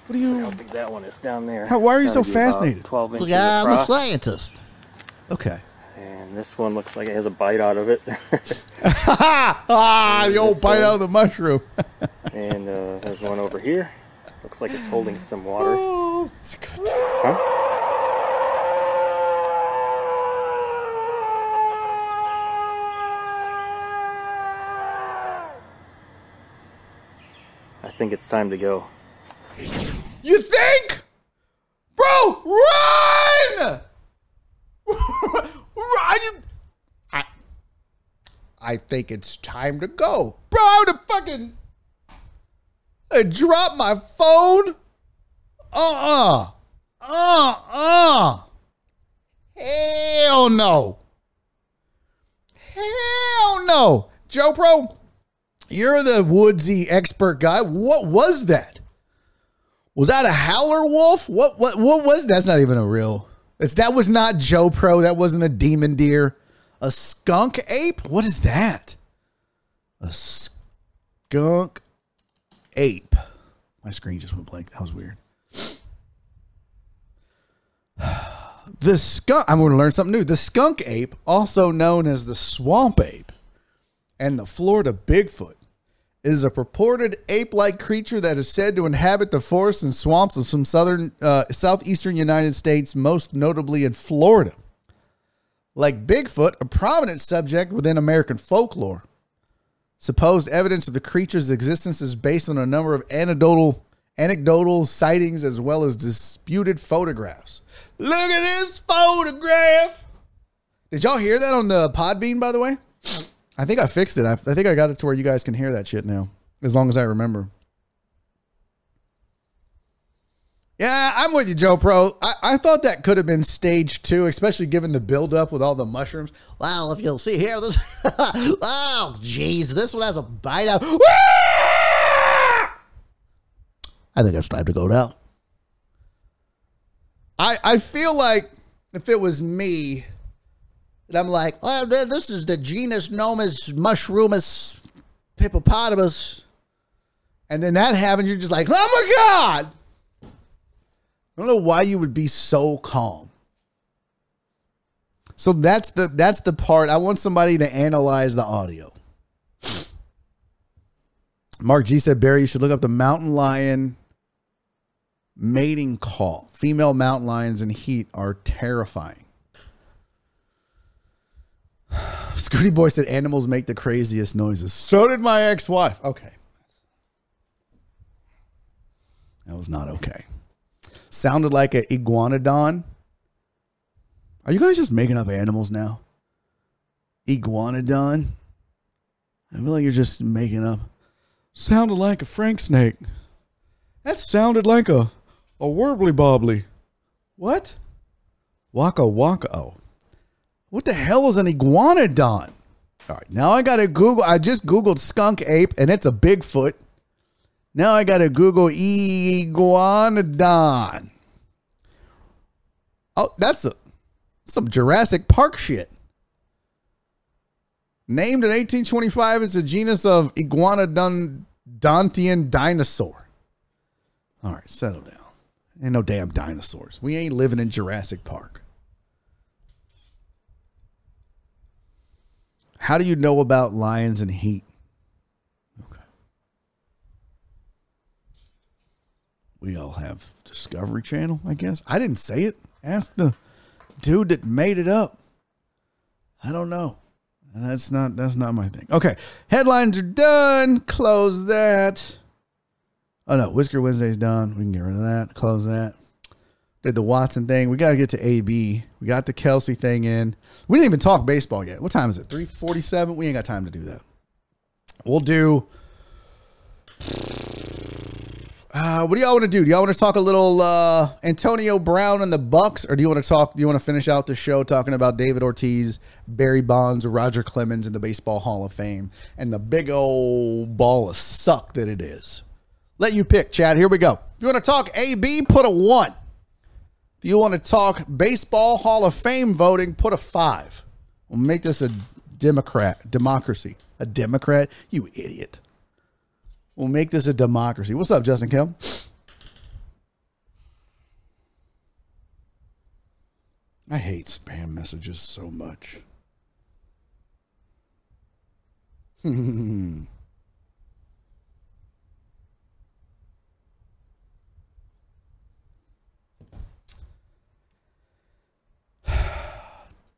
What do you? big that one is down there. How- why are you so gotta be about fascinated? Twelve inches Look, I'm a scientist. Okay. And this one looks like it has a bite out of it. Ah, the old bite one. out of the mushroom. and uh, there's one over here. Looks like it's holding some water. oh. Huh? I think it's time to go. You think, bro? Run! You- I, I think it's time to go, bro. I would have fucking. I dropped my phone. Uh uh. Uh uh. Hell no. Hell no. Joe Pro, you're the woodsy expert guy. What was that? Was that a howler wolf? What what what was that's not even a real. It's that was not Joe Pro. That wasn't a demon deer. A skunk ape? What is that? A skunk ape. My screen just went blank. That was weird. The skunk I'm going to learn something new. The skunk ape, also known as the swamp ape and the Florida Bigfoot, is a purported ape-like creature that is said to inhabit the forests and swamps of some southern, uh, southeastern United States, most notably in Florida. Like Bigfoot, a prominent subject within American folklore. Supposed evidence of the creature's existence is based on a number of anecdotal anecdotal sightings as well as disputed photographs. Look at this photograph. Did y'all hear that on the Podbean, by the way? I think I fixed it. I, I think I got it to where you guys can hear that shit now, as long as I remember. Yeah, I'm with you, Joe Pro. I, I thought that could have been stage two, especially given the buildup with all the mushrooms. Well, if you'll see here, this. oh, jeez, this one has a bite out. I think it's time to go now. I, I feel like if it was me, And I'm like, oh, this is the genus Nomus Mushroomous Hippopotamus. and then that happens, you're just like, oh my God. I don't know why you would be so calm. So that's the that's the part I want somebody to analyze the audio. Mark G said Barry, you should look up the mountain lion mating call. Female mountain lions in heat are terrifying. Scooty Boy said animals make the craziest noises. So did my ex-wife. Okay. That was not okay. Sounded like an iguanodon. Are you guys just making up animals now? Iguanodon. I feel like you're just making up. Sounded like a Frank snake. That sounded like a a warbly bobbly. What? Waka waka. Oh. What the hell is an iguanodon? All right, now I gotta Google. I just Googled skunk ape and it's a Bigfoot. Now I gotta Google iguanodon. Oh, that's a, some Jurassic Park shit. Named in 1825 as a genus of iguanodontian dinosaur. All right, settle down. Ain't no damn dinosaurs. We ain't living in Jurassic Park. How do you know about lions and heat? Okay. We all have Discovery Channel, I guess. I didn't say it. Ask the dude that made it up. I don't know. That's not that's not my thing. Okay. Headlines are done. Close that. Oh no, Whisker Wednesday's done. We can get rid of that. Close that. Did the Watson thing. We got to get to AB. We got the Kelce thing in. We didn't even talk baseball yet. What time is it? 347? We ain't got time to do that. We'll do. Uh, what do y'all want to do? Do y'all want to talk a little uh, Antonio Brown and the Bucks, or do you want to talk? Do you want to finish out the show talking about David Ortiz, Barry Bonds, Roger Clemens in the Baseball Hall of Fame, and the big old ball of suck that it is? Let you pick, Chad. Here we go. If you want to talk AB, put a one. If you want to talk Baseball Hall of Fame voting, put a five. We'll make this a Democrat democracy. A Democrat? You idiot. We'll make this a democracy. What's up, Justin Kim? I hate spam messages so much. Hmm.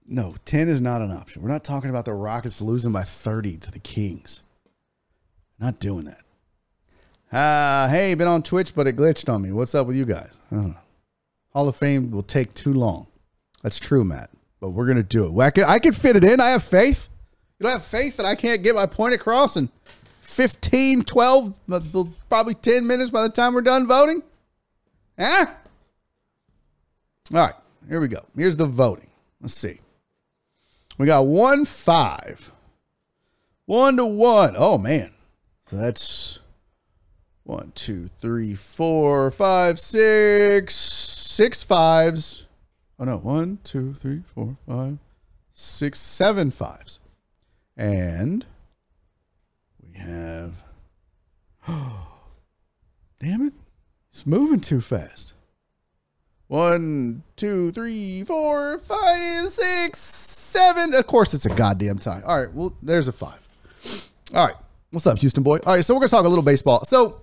No, 10 is not an option. We're not talking about the Rockets losing by 30 to the Kings. Not doing that. Uh, hey, been on Twitch, but it glitched on me. What's up with you guys? Hall of Fame will take too long. That's true, Matt. But we're gonna do it. I can, I can fit it in. I have faith. You don't have faith that I can't get my point across in 15, 12, probably 10 minutes by the time we're done voting? Huh? All right, here we go. Here's the voting. Let's see. We got one five. One to one. Oh man. That's one, two, three, four, five, six, six fives. Oh no, one, two, three, four, five, six, seven fives. And we have oh, damn it. It's moving too fast. One, two, three, four, five, six, seven. Of course, it's a goddamn tie. All right, well, there's a five. All right, what's up, Houston boy? All right, so we're gonna talk a little baseball. So,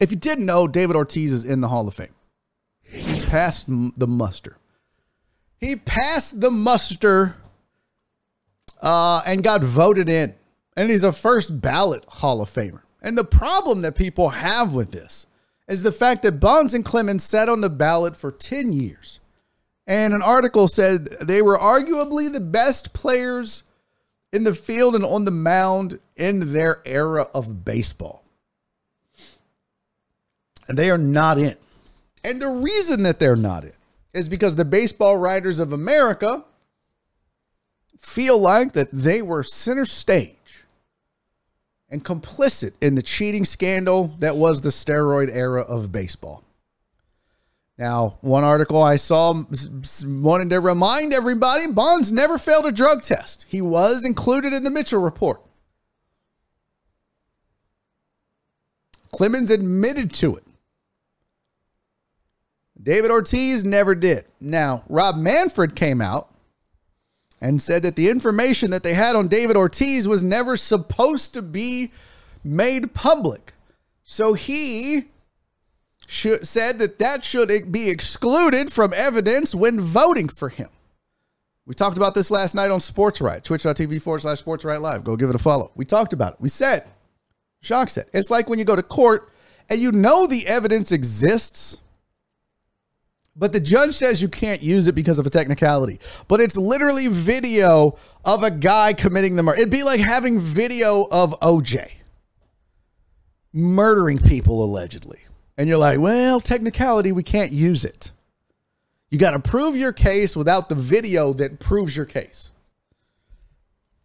if you didn't know, David Ortiz is in the Hall of Fame. He passed the muster. He passed the muster uh, and got voted in, and he's a first ballot Hall of Famer. And the problem that people have with this is the fact that Bonds and Clemens sat on the ballot for 10 years. And an article said they were arguably the best players in the field and on the mound in their era of baseball. And they are not in. And the reason that they're not in is because the baseball writers of America feel like that they were center stage and complicit in the cheating scandal that was the steroid era of baseball. Now, one article I saw wanted to remind everybody Bonds never failed a drug test. He was included in the Mitchell report. Clemens admitted to it. David Ortiz never did. Now, Rob Manfred came out and said that the information that they had on David Ortiz was never supposed to be made public. So he should, said that that should be excluded from evidence when voting for him. We talked about this last night on Sports Right, twitch.tv forward slash Sports Right Live. Go give it a follow. We talked about it. We said, Shock said, it's like when you go to court and you know the evidence exists, But the judge says you can't use it because of a technicality. But it's literally video of a guy committing the murder. It'd be like having video of OJ murdering people allegedly. And you're like, well, technicality, we can't use it. You got to prove your case without the video that proves your case.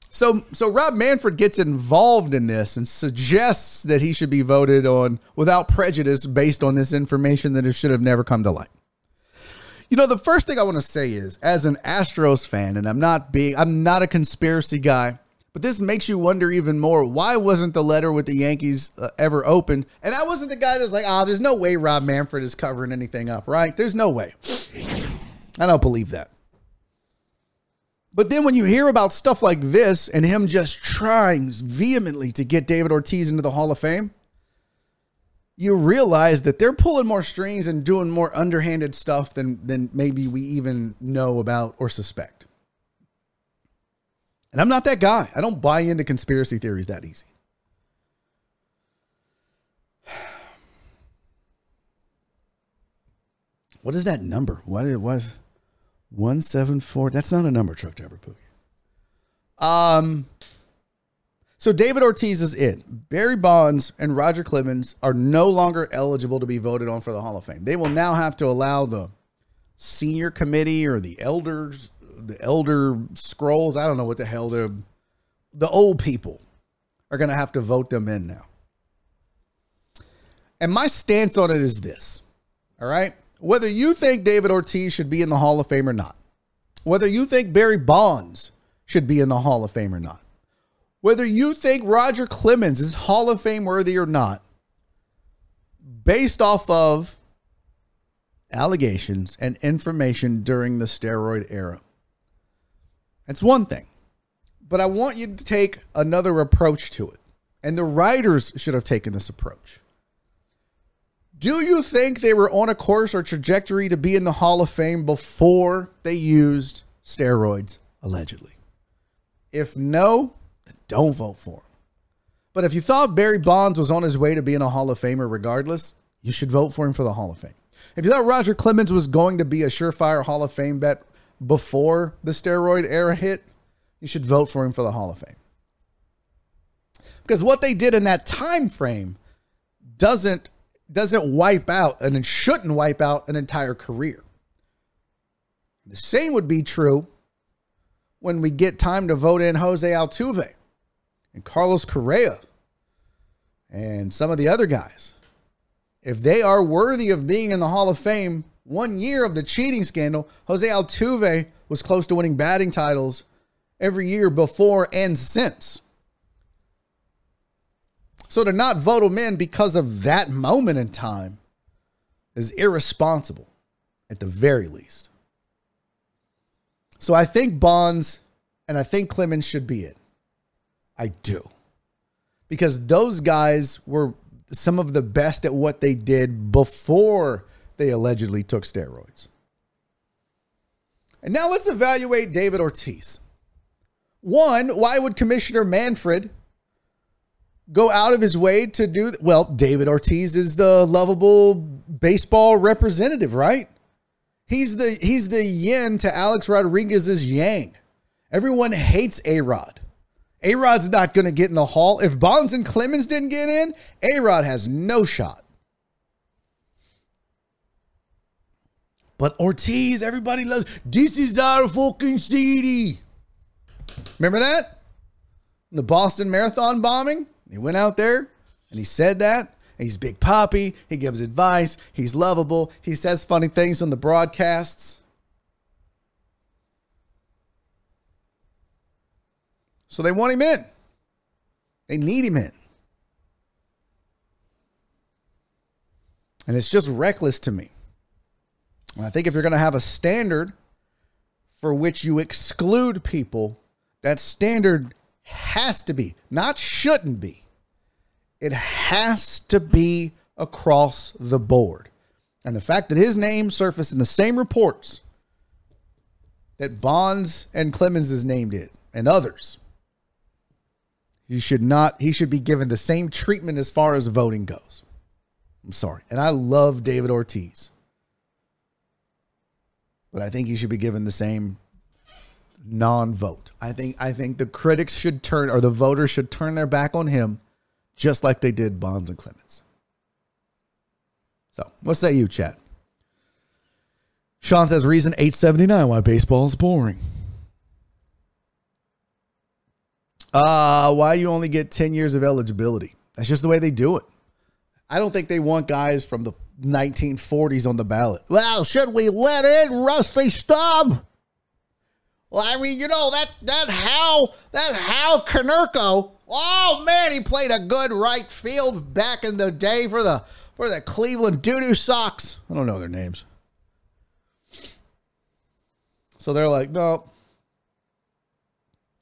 So, so Rob Manfred gets involved in this and suggests that he should be voted on without prejudice based on this information that it should have never come to light. You know, the first thing I want to say is, as an Astros fan, and I'm not being, I'm not a conspiracy guy, but this makes you wonder even more. Why wasn't the letter with the Yankees uh, ever opened? And I wasn't the guy that's like, oh, there's no way Rob Manfred is covering anything up, right? There's no way. I don't believe that. But then when you hear about stuff like this and him just trying vehemently to get David Ortiz into the Hall of Fame, you realize that they're pulling more strings and doing more underhanded stuff than than maybe we even know about or suspect. And I'm not that guy. I don't buy into conspiracy theories that easy. What is that number? What it was 174. That's not a number, truck driver Pookie. Um so David Ortiz is in. Barry Bonds and Roger Clemens are no longer eligible to be voted on for the Hall of Fame. They will now have to allow the senior committee or the elders, the elder scrolls, I don't know what the hell they're the old people are going to have to vote them in now. And my stance on it is this. All right? Whether you think David Ortiz should be in the Hall of Fame or not, whether you think Barry Bonds should be in the Hall of Fame or not, whether you think Roger Clemens is Hall of Fame worthy or not, based off of allegations and information during the steroid era. That's one thing. But I want you to take another approach to it. And the writers should have taken this approach. Do you think they were on a course or trajectory to be in the Hall of Fame before they used steroids, allegedly? If no, then don't vote for him. But if you thought Barry Bonds was on his way to being a Hall of Famer regardless, you should vote for him for the Hall of Fame. If you thought Roger Clemens was going to be a surefire Hall of Fame bet before the steroid era hit, you should vote for him for the Hall of Fame. Because what they did in that time frame doesn't doesn't wipe out and it shouldn't wipe out an entire career. The same would be true when we get time to vote in Jose Altuve and Carlos Correa and some of the other guys. If they are worthy of being in the Hall of Fame, one year of the cheating scandal, Jose Altuve was close to winning batting titles every year before and since. So to not vote him in because of that moment in time is irresponsible at the very least. So I think Bonds and I think Clemens should be it. I do. Because those guys were some of the best at what they did before they allegedly took steroids. And now let's evaluate David Ortiz. One, why would Commissioner Manfred go out of his way to do well david ortiz is the lovable baseball representative right? He's the he's the yin to alex rodriguez's yang. Everyone hates a-rod. A-rod's not going to get in the hall. If bonds and clemens didn't get in a-rod has no shot but ortiz everybody loves this is our fucking city remember that the boston marathon bombing he went out there and he said that. He's Big Poppy. He gives advice. He's lovable. He says funny things on the broadcasts. So they want him in. They need him in. And it's just reckless to me. I think if you're going to have a standard for which you exclude people, that standard has to be, not shouldn't be. It has to be across the board. And the fact that his name surfaced in the same reports that Bonds and Clemens' name did, and others, he should not, he should be given the same treatment as far as voting goes. I'm sorry. And I love David Ortiz. But I think he should be given the same non-vote. I think I think the critics should turn or the voters should turn their back on him, just like they did Bonds and Clemens. So, what say you, Chad? Sean says reason 879 why baseball is boring. Uh, why you only get 10 years of eligibility. That's just the way they do it. I don't think they want guys from the 1940s on the ballot. Well, should we let in Rusty Staub? Well, I mean, you know that that Hal that Hal Konerko. Oh man, he played a good right field back in the day for the for the Cleveland Doo-Doo Sox. I don't know their names. So they're like, no.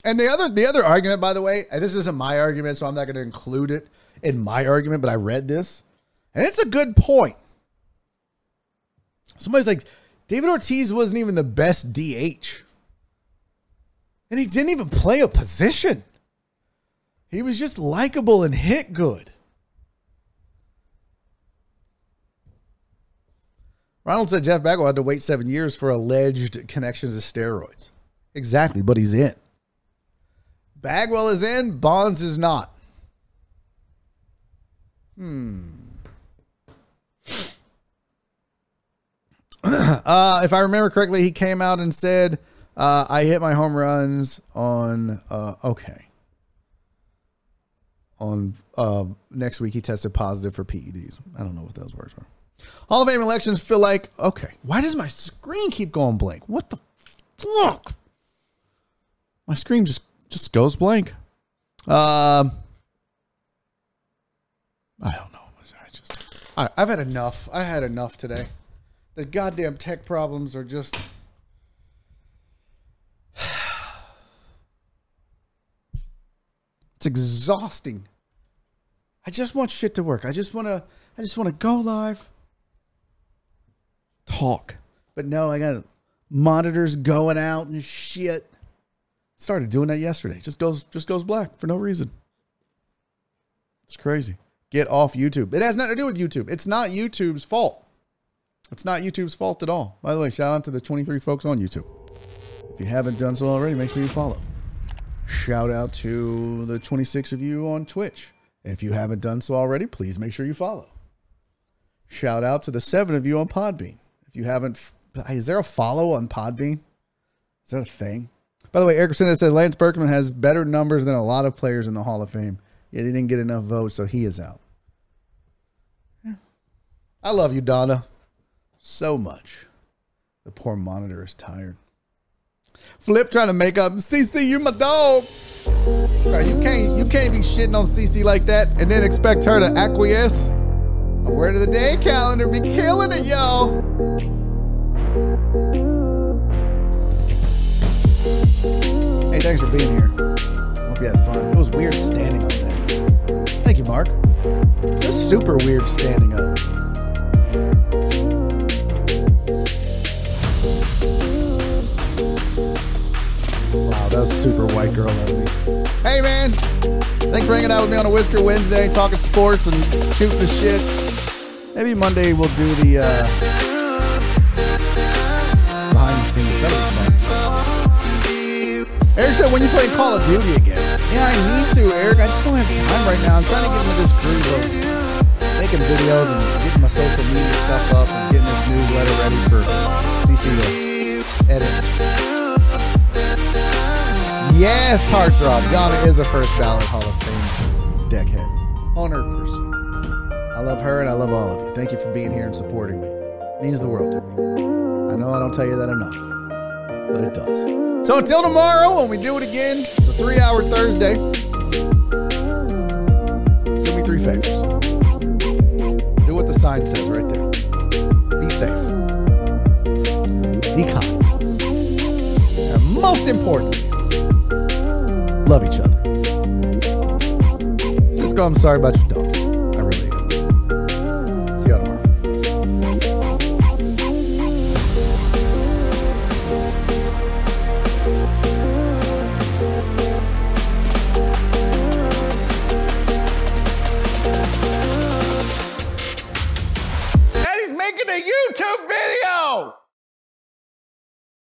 And the other the other argument, by the way, and this isn't my argument, so I'm not going to include it in my argument, but I read this, and it's a good point. Somebody's like, David Ortiz wasn't even the best DH. And he didn't even play a position. He was just likable and hit good. Ronald said Jeff Bagwell had to wait seven years for alleged connections to steroids. Exactly, but he's in. Bagwell is in, Bonds is not. Hmm. uh, if I remember correctly, he came out and said, uh, I hit my home runs on, uh, okay. On uh, next week, he tested positive for PEDs. I don't know what those words were. Hall of Fame elections feel like, okay, why does my screen keep going blank? What the fuck? My screen just just goes blank. Um, I don't know. I just, I, I've had enough. I had enough today. The goddamn tech problems are just. It's exhausting. I just want shit to work. I just want to. I just want to go live, talk. But no, I got monitors going out and shit. Started doing that yesterday. Just goes just goes black for no reason. It's crazy. Get off YouTube. It has nothing to do with YouTube. It's not YouTube's fault. It's not YouTube's fault at all. By the way, shout out to the 23 folks on YouTube. If you haven't done so already, make sure you follow. Shout out to the 26 of you on Twitch. If you haven't done so already, please make sure you follow. Shout out to the seven of you on Podbean. If you haven't, is there a follow on Podbean? Is that a thing? By the way, Eric Resendez said Lance Berkman has better numbers than a lot of players in the Hall of Fame, yet he didn't get enough votes, so he is out. I love you, Donna, so much. The poor monitor is tired. Flip trying to make up. CC, you're my dog. Right, you can't you can't be shitting on CC like that and then expect her to acquiesce. A word of the day calendar be killing it, y'all. Hey, thanks for being here. Hope you had fun. It was weird standing all day. Thank you, Mark. It was super weird standing up. That super white girl of me. Hey, man. Thanks for hanging out with me on a Whisker Wednesday, talking sports and shooting the shit. Maybe Monday we'll do the uh, behind the scenes. That'll be fun. Eric said, when you play Call of Duty again? Yeah, I need to, Eric. I just don't have time right now. I'm trying to get into this groove of making videos and getting my social media stuff up and getting this newsletter ready for CC to edit. Yes, Heartthrob. Donna is a first ballot Hall of Fame deckhead. 100%. I love her and I love all of you. Thank you for being here and supporting me. It means the world to me. I know I don't tell you that enough, but it does. So until tomorrow, when we do it again, it's a three hour Thursday. Do me three favors. Do what the sign says right there. Be safe. Be kind. And most importantly, love each other. Cisco, I'm sorry about your dog.